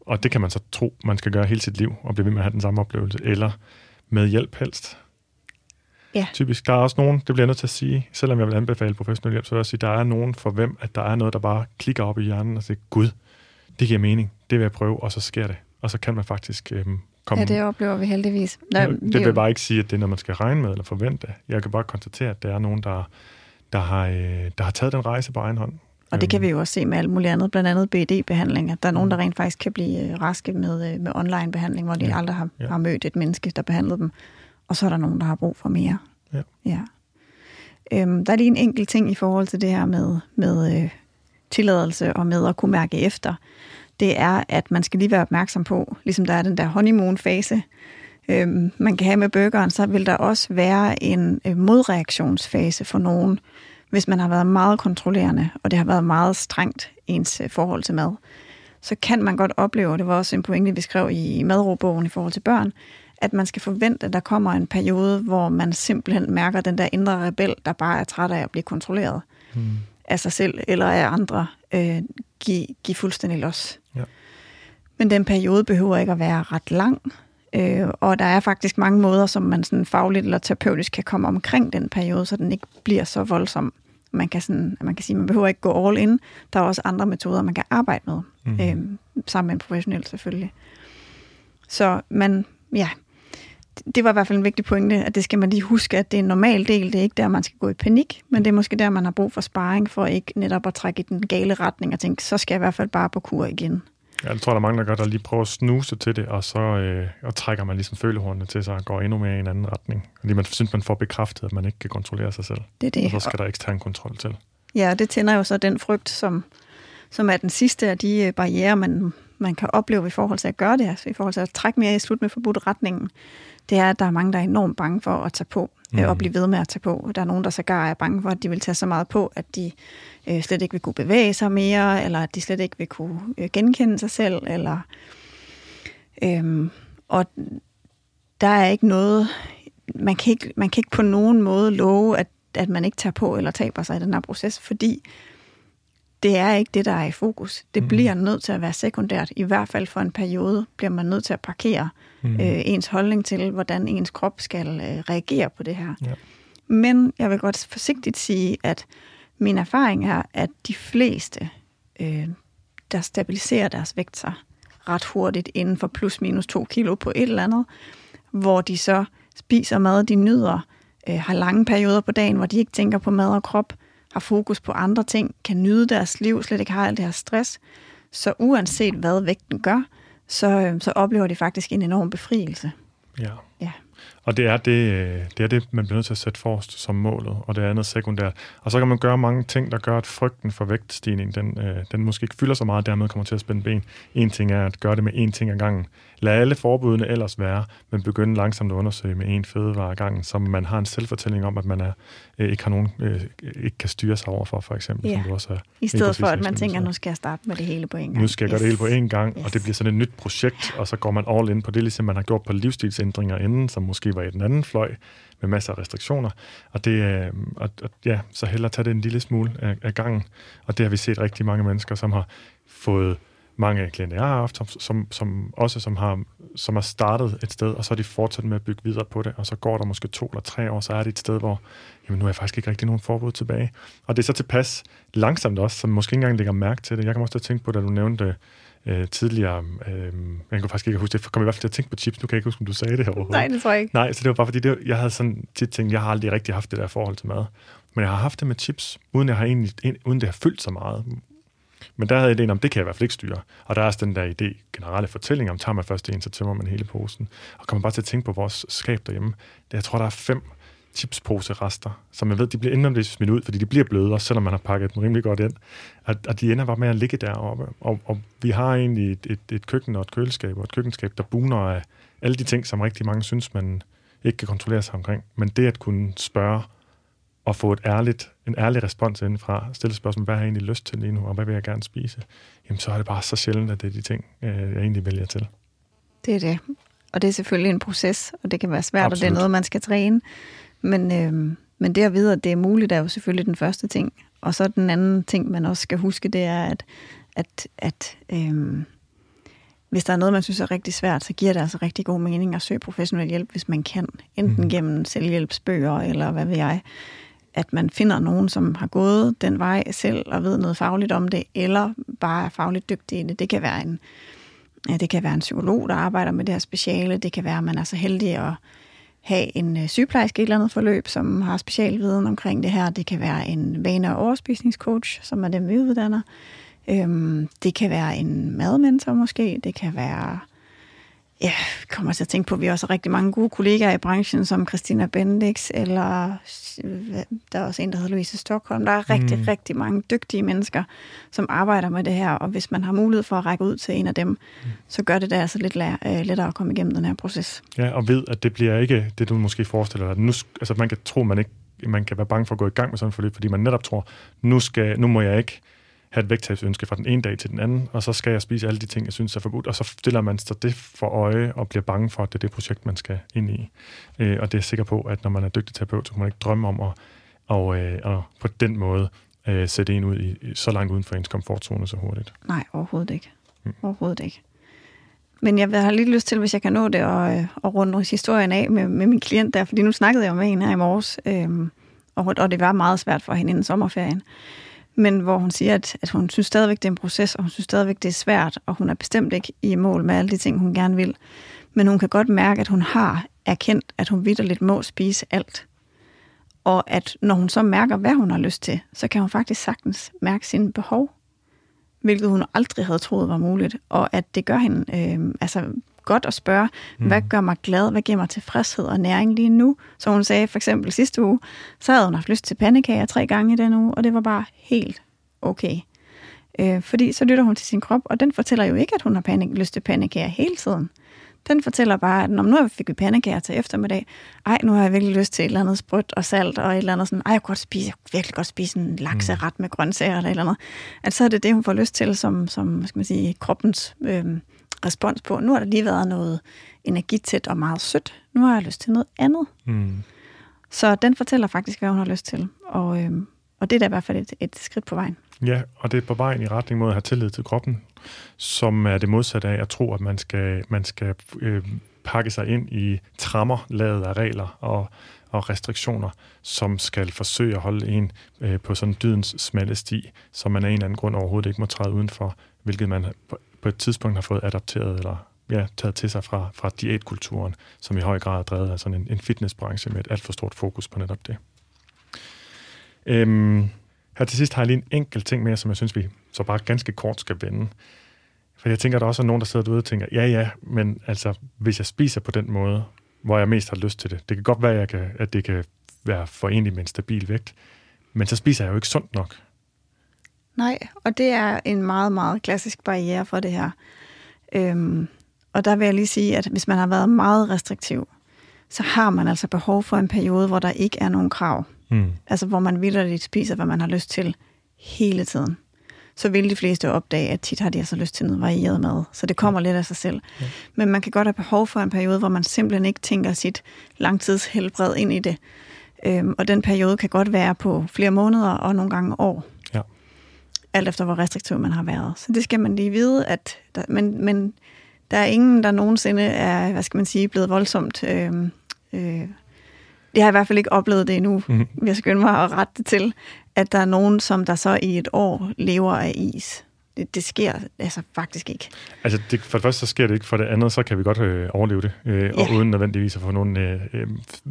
Og det kan man så tro, man skal gøre hele sit liv, og blive ved med at have den samme oplevelse, eller med hjælp helst. Ja. Typisk. Der er også nogen, det bliver jeg nødt til at sige, selvom jeg vil anbefale professionel hjælp, så vil jeg sige, der er nogen for hvem, at der er noget, der bare klikker op i hjernen og siger, gud, det giver mening, det vil jeg prøve, og så sker det. Og så kan man faktisk øhm, komme... Ja, det oplever vi heldigvis. Nå, det, det vil bare ikke sige, at det er noget, man skal regne med eller forvente. Jeg kan bare konstatere, at der er nogen, der, der, har, øh, der har taget den rejse på egen hånd. Og det kan vi jo også se med alt muligt andet, blandt andet BD-behandling, at der er nogen, der rent faktisk kan blive øh, raske med, øh, med online-behandling, hvor de ja. aldrig har, ja. har mødt et menneske, der behandlede dem. Og så er der nogen, der har brug for mere. Ja. ja. Øhm, der er lige en enkelt ting i forhold til det her med, med øh, tilladelse og med at kunne mærke efter. Det er, at man skal lige være opmærksom på, ligesom der er den der honeymoon-fase, øhm, man kan have med burgeren, så vil der også være en øh, modreaktionsfase for nogen, hvis man har været meget kontrollerende, og det har været meget strengt ens øh, forhold til mad. Så kan man godt opleve, og det var også en pointe, vi skrev i madrobogen i forhold til børn, at man skal forvente, at der kommer en periode, hvor man simpelthen mærker den der indre rebel, der bare er træt af at blive kontrolleret mm. af sig selv eller af andre, øh, give, give fuldstændig los. Ja. Men den periode behøver ikke at være ret lang, øh, og der er faktisk mange måder, som man sådan fagligt eller terapeutisk kan komme omkring den periode, så den ikke bliver så voldsom. Man kan, sådan, man kan sige, man behøver ikke gå all in. Der er også andre metoder, man kan arbejde med, mm. øh, sammen med en professionel selvfølgelig. Så man, ja, det var i hvert fald en vigtig pointe, at det skal man lige huske, at det er en normal del. Det er ikke der, man skal gå i panik, men det er måske der, man har brug for sparring, for ikke netop at trække i den gale retning og tænke, så skal jeg i hvert fald bare på kur igen. Ja, det tror jeg, der er mange, der gør, der lige prøver at snuse til det, og så øh, og trækker man ligesom følehornene til sig og går endnu mere i en anden retning. Fordi man synes, man får bekræftet, at man ikke kan kontrollere sig selv. Det er det. Og så skal der ekstern kontrol til. Ja, det tænder jo så den frygt, som, som er den sidste af de øh, barriere, man, man kan opleve i forhold til at gøre det, altså i forhold til at trække mere i slut med forbudt retningen det er, at der er mange, der er enormt bange for at tage på, mm. og blive ved med at tage på. Der er nogen, der sågar er bange for, at de vil tage så meget på, at de øh, slet ikke vil kunne bevæge sig mere, eller at de slet ikke vil kunne øh, genkende sig selv, eller... Øh, og der er ikke noget... Man kan ikke, man kan ikke på nogen måde love, at, at man ikke tager på eller taber sig i den her proces, fordi det er ikke det, der er i fokus. Det mm. bliver nødt til at være sekundært. I hvert fald for en periode bliver man nødt til at parkere mm. øh, ens holdning til, hvordan ens krop skal øh, reagere på det her. Ja. Men jeg vil godt forsigtigt sige, at min erfaring er, at de fleste, øh, der stabiliserer deres vægt sig ret hurtigt inden for plus minus to kilo på et eller andet, hvor de så spiser mad, de nyder, øh, har lange perioder på dagen, hvor de ikke tænker på mad og krop, har fokus på andre ting, kan nyde deres liv, slet ikke har alt det her stress. Så uanset hvad vægten gør, så, øh, så oplever de faktisk en enorm befrielse. Ja. ja. Og det er det, øh, det er det, man bliver nødt til at sætte forrest som målet, og det er andet sekundært. Og så kan man gøre mange ting, der gør, at frygten for vægtstigning, den, øh, den måske ikke fylder så meget, dermed kommer til at spænde ben. En ting er at gøre det med én ting ad gangen. Lad alle forbudene ellers være, men begynde langsomt at undersøge med én fødevare gangen, så man har en selvfortælling om, at man er, øh, ikke, har nogen, øh, ikke kan styre sig overfor, for eksempel. Ja. Som du også er I stedet for, at man tænker, nu skal jeg starte med det hele på en gang. nu skal jeg gøre det hele på én gang, yes. og Yes. det bliver sådan et nyt projekt, og så går man all in på det, ligesom man har gjort på livsstilsændringer inden, som måske var i den anden fløj, med masser af restriktioner. Og det, øh, og, og, ja, så hellere tage det en lille smule af, af gangen. Og det har vi set rigtig mange mennesker, som har fået mange klienter, jeg har haft, som, som, som også som har, som har startet et sted, og så er de fortsat med at bygge videre på det, og så går der måske to eller tre år, så er det et sted, hvor jamen, nu er jeg faktisk ikke rigtig nogen forbud tilbage. Og det er så tilpas langsomt også, som måske ikke engang lægger mærke til det. Jeg kan også tænke på, da du nævnte øh, tidligere, øh, jeg kan faktisk ikke huske det, for kom i hvert fald til at tænke på chips, nu kan jeg ikke huske, om du sagde det her overhovedet. Nej, det tror jeg ikke. Nej, så det var bare fordi, det, jeg havde sådan tit tænkt, jeg har aldrig rigtig haft det der forhold til mad. Men jeg har haft det med chips, uden, jeg har egentlig, uden det har fyldt så meget. Men der havde jeg ideen om, det kan jeg i hvert fald ikke styre. Og der er også den der idé, generelle fortælling om, tager man først en, så tømmer man hele posen. Og kommer bare til at tænke på vores skab derhjemme. Det, jeg tror, der er fem chipsposerester, som jeg ved, de bliver inden smidt ud, fordi de bliver bløde, også selvom man har pakket dem rimelig godt ind. Og, og de ender bare med at ligge deroppe. Og, og vi har egentlig et, et, et køkken og et køleskab og et køkkenskab, der buner af alle de ting, som rigtig mange synes, man ikke kan kontrollere sig omkring. Men det at kunne spørge og få et ærligt, en ærlig respons indenfra, stille spørgsmål, hvad har jeg egentlig lyst til lige nu, og hvad vil jeg gerne spise, jamen så er det bare så sjældent, at det er de ting, øh, jeg egentlig vælger til. Det er det. Og det er selvfølgelig en proces, og det kan være svært, Absolut. og det er noget, man skal træne. Men, øhm, men det at vide, at det er muligt, er jo selvfølgelig den første ting. Og så den anden ting, man også skal huske, det er, at, at, at øhm, hvis der er noget, man synes er rigtig svært, så giver det altså rigtig god mening at søge professionel hjælp, hvis man kan. Enten mm. gennem selvhjælpsbøger, eller hvad ved jeg. At man finder nogen, som har gået den vej selv og ved noget fagligt om det, eller bare er fagligt dygtig i det. Det kan være en, Ja, det kan være en psykolog, der arbejder med det her speciale. Det kan være, at man er så heldig at have en øh, sygeplejerske i et eller andet forløb, som har specialviden omkring det her. Det kan være en vane- og overspisningscoach, som er dem, vi uddanner. Øhm, det kan være en madmentor måske. Det kan være... Ja, kommer til at tænke på, at vi også har rigtig mange gode kollegaer i branchen, som Christina Bendix, eller øh, der er også en, der hedder Louise Stockholm. Der er rigtig, Mm. rigtig mange dygtige mennesker, som arbejder med det her, og hvis man har mulighed for at række ud til en af dem, mm. så gør det det altså lidt øh, lettere at komme igennem den her proces. Ja, og ved, at det bliver ikke det, du måske forestiller dig. Nu, altså man kan tro, man ikke man kan være bange for at gå i gang med sådan en forløb, fordi man netop tror, nu, skal, nu må jeg ikke have et vægttabsønske fra den ene dag til den anden, og så skal jeg spise alle de ting, jeg synes er forbudt, og så stiller man sig det for øje og bliver bange for, at det er det projekt, man skal ind i. Øh, og det er jeg sikker på, at når man er dygtig terapeut, så kan man ikke drømme om at, og, øh, og på den måde øh, sætte en ud i, så langt uden for ens komfortzone så hurtigt. Nej, overhovedet ikke. Mm. Overhovedet ikke. Men jeg har lige lyst til, hvis jeg kan nå det, at, øh, at runde historien af med, med min klient der, fordi nu snakkede jeg med en her i morges, øhm, og, og det var meget svært for hende inden sommerferien. Men hvor hun siger, at, at hun synes stadigvæk, det er en proces, og hun synes stadigvæk, det er svært, og hun er bestemt ikke i mål med alle de ting, hun gerne vil. Men hun kan godt mærke, at hun har erkendt, at hun vidderligt må spise alt. Og at når hun så mærker, hvad hun har lyst til, så kan hun faktisk sagtens mærke sine behov hvilket hun aldrig havde troet var muligt, og at det gør hende øh, altså godt at spørge, mm. hvad gør mig glad, hvad giver mig tilfredshed og næring lige nu? Så hun sagde for eksempel sidste uge, så havde hun haft lyst til pandekager tre gange i den uge, og det var bare helt okay. Øh, fordi så lytter hun til sin krop, og den fortæller jo ikke, at hun har panik, lyst til pandekager hele tiden. Den fortæller bare, at når nu fik vi pandekager til eftermiddag, ej, nu har jeg virkelig lyst til et eller andet sprødt og salt, og et eller andet sådan, ej, jeg kunne godt spise, jeg kunne virkelig godt spise en lakseret med grøntsager eller et eller andet. At så er det det, hun får lyst til, som, som hvad skal man sige, kroppens øh, respons på. Nu har der lige været noget energitæt og meget sødt. Nu har jeg lyst til noget andet. Mm. Så den fortæller faktisk, hvad hun har lyst til. Og, øh, og det er da i hvert fald et, et skridt på vejen. Ja, og det er på vejen i retning mod at have tillid til kroppen, som er det modsatte af at tro, at man skal, man skal øh, pakke sig ind i trammer, lavet af regler og, og restriktioner, som skal forsøge at holde en øh, på sådan dydens smalle sti, som man af en eller anden grund overhovedet ikke må træde udenfor, hvilket man på, et tidspunkt har fået adapteret eller ja, taget til sig fra, fra diætkulturen, som i høj grad er drevet af sådan en, en fitnessbranche med et alt for stort fokus på netop det. Øhm, her til sidst har jeg lige en enkelt ting mere, som jeg synes, vi så bare ganske kort skal vende. For jeg tænker, at der også er nogen, der sidder derude og tænker, ja ja, men altså, hvis jeg spiser på den måde, hvor jeg mest har lyst til det. Det kan godt være, at, jeg kan, at det kan være forenligt med en stabil vægt, men så spiser jeg jo ikke sundt nok. Nej, og det er en meget, meget klassisk barriere for det her. Øhm, og der vil jeg lige sige, at hvis man har været meget restriktiv, så har man altså behov for en periode, hvor der ikke er nogen krav. Mm. Altså hvor man vildt spiser, hvad man har lyst til hele tiden. Så vil de fleste opdage, at tit har de altså lyst til noget varieret mad. Så det kommer lidt af sig selv. Ja. Men man kan godt have behov for en periode, hvor man simpelthen ikke tænker sit langtidshelbred ind i det. Øhm, og den periode kan godt være på flere måneder og nogle gange år. Alt efter, hvor restriktiv man har været. Så det skal man lige vide, at der, men, men der er ingen, der nogensinde er, hvad skal man sige, blevet voldsomt... Øhm, øh, jeg har i hvert fald ikke oplevet det endnu. Mhm. Jeg skynder mig at rette det til, at der er nogen, som der så i et år lever af is. Det, det sker altså faktisk ikke. Altså, det, for det første så sker det ikke, for det andet, så kan vi godt øh, overleve det, øh, og Ja. uden nødvendigvis at få nogle øh, øh,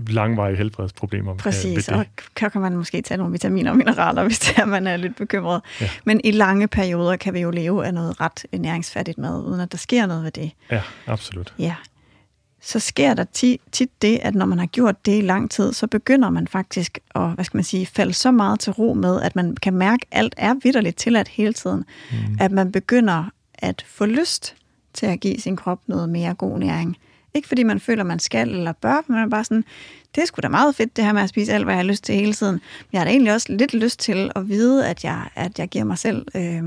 langvarige helbredsproblemer. øh, Præcis, det. og kan man måske tage nogle vitaminer og mineraler, hvis det er, man er lidt bekymret. Ja. Men i lange perioder kan vi jo leve af noget ret næringsfattigt mad, uden at der sker noget ved det. Ja, absolut. Ja. Så sker der tit, det, at når man har gjort det i lang tid, så begynder man faktisk at, hvad skal man sige, falde så meget til ro med, at man kan mærke, at alt er vidderligt tilladt hele tiden. Mm. At man begynder at få lyst til at give sin krop noget mere god næring. Ikke fordi man føler, man skal eller bør, men man er bare sådan, det er sgu da meget fedt, det her med at spise alt, hvad jeg har lyst til hele tiden. Men jeg har da egentlig også lidt lyst til at vide, at jeg, at jeg giver mig selv øh,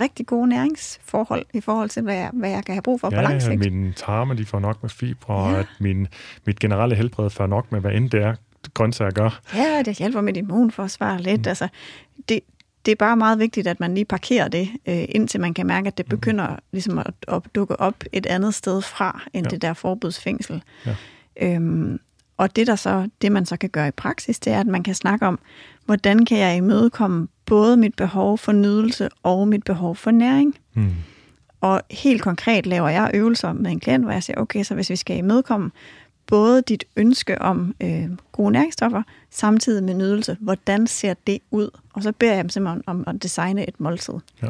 rigtig gode næringsforhold i forhold til, hvad jeg, hvad jeg kan have brug for på lang Ja, sigt. mine tarme, de får nok med fibre, og Ja. at min, mit generelle helbred får nok med, hvad end det er, grøntsager gør. Ja, det hjælper mit immunforsvar lidt. Mm. Altså, det, det er bare meget vigtigt, at man lige parkerer det, øh, indtil man kan mærke, at det begynder ligesom at, at dukke op et andet sted fra, end Ja. ja. det der forbudsfængsel. Ja. Øhm, og det, der så, det, man så kan gøre i praksis, det er, at man kan snakke om, hvordan kan jeg imødekomme både mit behov for nydelse og mit behov for næring. Mm. Og helt konkret laver jeg øvelser med en klient, hvor jeg siger, okay, så hvis vi skal imødekomme både dit ønske om øh, gode næringsstoffer, samtidig med nydelse, hvordan ser det ud? Og så beder jeg dem simpelthen om at designe et måltid. Ja.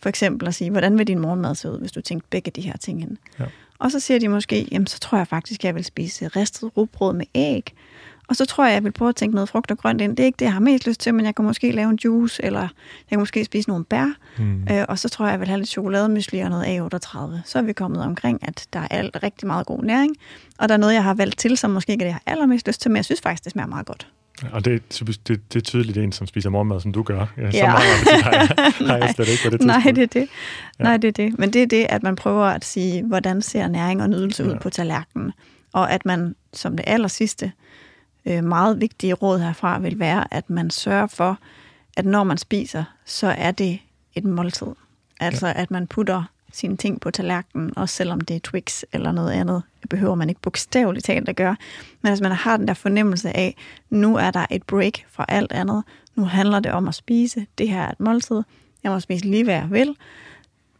For eksempel at sige, hvordan vil din morgenmad se ud, hvis du tænkte begge de her ting ind? Ja. Og så siger de måske, jamen så tror jeg faktisk, at jeg vil spise ristet rugbrød med æg. Og så tror jeg, jeg vil prøve at tænke noget frugt og grønt ind. Det er ikke det, jeg har mest lyst til, men jeg kan måske lave en juice, eller jeg kan måske spise nogle bær. Mm. Øh, og så tror jeg, jeg vil have lidt chokolademysli og noget A38. Så er vi kommet omkring, at der er alt, rigtig meget god næring. Og der er noget, jeg har valgt til, som måske ikke er det, jeg har allermest lyst til, men jeg synes faktisk, det smager meget godt. Og det, er det, det er tydeligt en, som spiser morgenmad, som du gør. Ja, så Ja. meget appetit har jeg, har jeg slet ikke på det tidspunkt. Nej, det er det. Ja. Nej, det er det. Men det er det, at man prøver at sige, hvordan ser næring og nydelse ud Ja. på tallerkenen. Og at man, som det aller sidste, øh, meget vigtige råd herfra vil være, at man sørger for, at når man spiser, så er det et måltid. Altså, ja. at man putter sine ting på tallerkenen, også selvom det er Twix eller noget andet. Det behøver man ikke bogstaveligt talt at gøre. Men altså, man har den der fornemmelse af, nu er der et break fra alt andet. Nu handler det om at spise. Det her er et måltid. Jeg må spise lige, hvad jeg vil.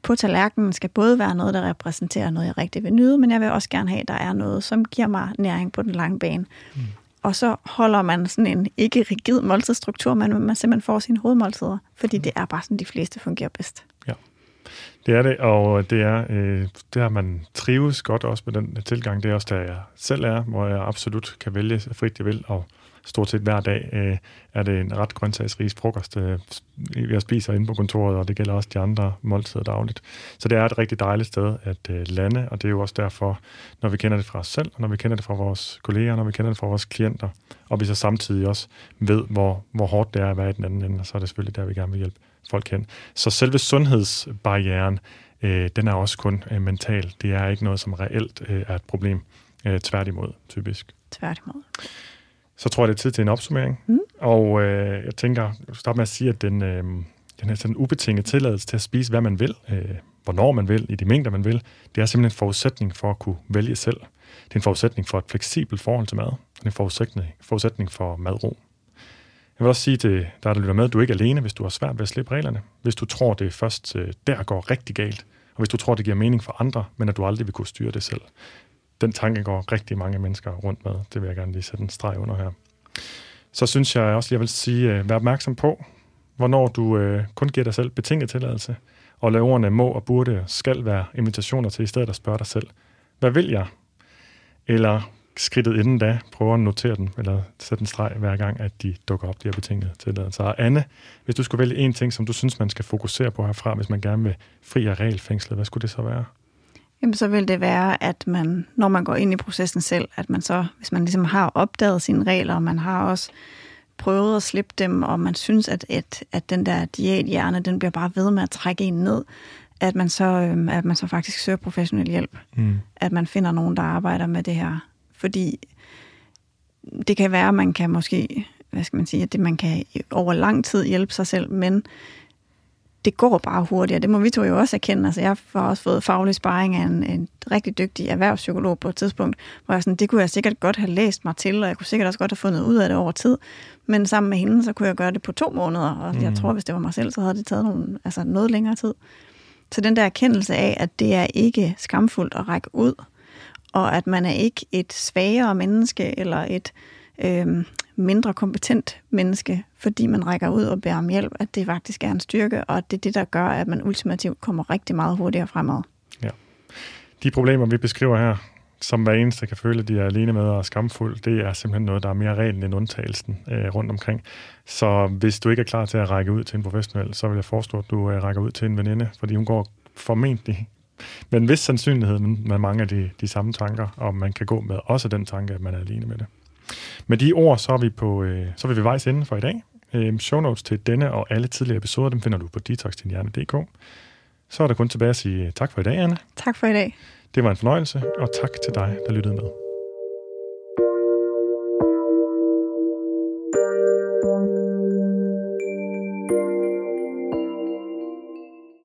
På tallerkenen skal både være noget, der repræsenterer noget, jeg rigtig vil nyde, men jeg vil også gerne have, at der er noget, som giver mig næring på den lange bane. Mm. Og så holder man sådan en ikke rigid måltidsstruktur, men man simpelthen får sine hovedmåltider, fordi det er bare sådan, de fleste fungerer bedst. Det er det, og det er, øh, der man trives godt også med den tilgang. Det er også der, jeg selv er, hvor jeg absolut kan vælge frit, jeg vil, og stort set hver dag øh, er det en ret grøntsagsrig frokost, øh, jeg spiser inde på kontoret, og det gælder også de andre måltider dagligt. Så det er et rigtig dejligt sted at øh, lande, og det er jo også derfor, når vi kender det fra os selv, og når vi kender det fra vores kolleger, når vi kender det fra vores klienter, og vi så samtidig også ved, hvor, hvor hårdt det er at være i den anden ende, og så er det selvfølgelig der, vi gerne vil hjælpe folk hen. Så selve sundhedsbarrieren, øh, den er også kun øh, mental. Det er ikke noget, som reelt øh, er et problem. Øh, tværtimod, typisk. Tværtimod. Så tror jeg, det er tid til en opsummering. Mm. Og øh, jeg tænker, jeg vil starte med at sige, at den, øh, den her sådan ubetinget tilladelse til at spise, hvad man vil, øh, hvornår man vil, i de mængder, man vil, det er simpelthen en forudsætning for at kunne vælge selv. Det er en forudsætning for et fleksibelt forhold til mad. og Det er en forudsætning, forudsætning for madro. Jeg vil også sige til dig, der lytter med, at du er ikke alene, hvis du har svært ved at slippe reglerne. Hvis du tror, det først øh, der går rigtig galt, og hvis du tror, det giver mening for andre, men at du aldrig vil kunne styre det selv. Den tanke går rigtig mange mennesker rundt med. Det vil jeg gerne lige sætte en streg under her. Så synes jeg også, jeg vil sige, øh, vær opmærksom på, hvornår du øh, kun giver dig selv betinget tilladelse, og lad ordene må og burde og skal være invitationer til i stedet at spørge dig selv, hvad vil jeg? eller skridtet inden da, prøver at notere den, eller sætte en streg hver gang, at de dukker op, de her betingede tilladelser. Og Anne, hvis du skulle vælge en ting, som du synes, man skal fokusere på herfra, hvis man gerne vil fri af regelfængslet, hvad skulle det så være? Jamen, så vil det være, at man, når man går ind i processen selv, at man så, hvis man ligesom har opdaget sine regler, og man har også prøvet at slippe dem, og man synes, at, at, at den der diæthjerne, den bliver bare ved med at trække en ned, at man så, øhm, at man så faktisk søger professionel hjælp. Mm. At man finder nogen, der arbejder med det her. Fordi det kan være, at man kan måske, hvad skal man sige, at det, man kan over lang tid hjælpe sig selv, men det går bare hurtigere. Det må vi to jo også erkende. Altså, jeg har også fået faglig sparring af en, en rigtig dygtig erhvervspsykolog på et tidspunkt, hvor jeg sådan, det kunne jeg sikkert godt have læst mig til, og jeg kunne sikkert også godt have fundet ud af det over tid. Men sammen med hende, så kunne jeg gøre det på to måneder, og mm. jeg tror, hvis det var mig selv, så havde det taget nogle, altså noget længere tid. Så den der erkendelse af, at det er ikke skamfuldt at række ud, og at man er ikke et svagere menneske, eller et øh, mindre kompetent menneske, fordi man rækker ud og bærer om hjælp, at det faktisk er en styrke, og at det er det, der gør, at man ultimativt kommer rigtig meget hurtigere fremad. Ja. De problemer, vi beskriver her, som hver eneste kan føle, at de er alene med og skamfuld, det er simpelthen noget, der er mere reglen end undtagelsen øh, rundt omkring. Så hvis du ikke er klar til at række ud til en professionel, så vil jeg foreslå, at du øh, rækker ud til en veninde, fordi hun går formentlig med en vis sandsynlighed med mange af de, de samme tanker, og man kan gå med også den tanke, at man er alene med det. Med de ord, så er vi, på, øh, så er vi ved vejs ende for i dag. Øh, show notes til denne og alle tidligere episoder, dem finder du på detoxdinhjerne.dk. Så er der kun tilbage at sige tak for i dag, Anna. Tak for i dag. Det var en fornøjelse, og tak til dig, der lyttede med.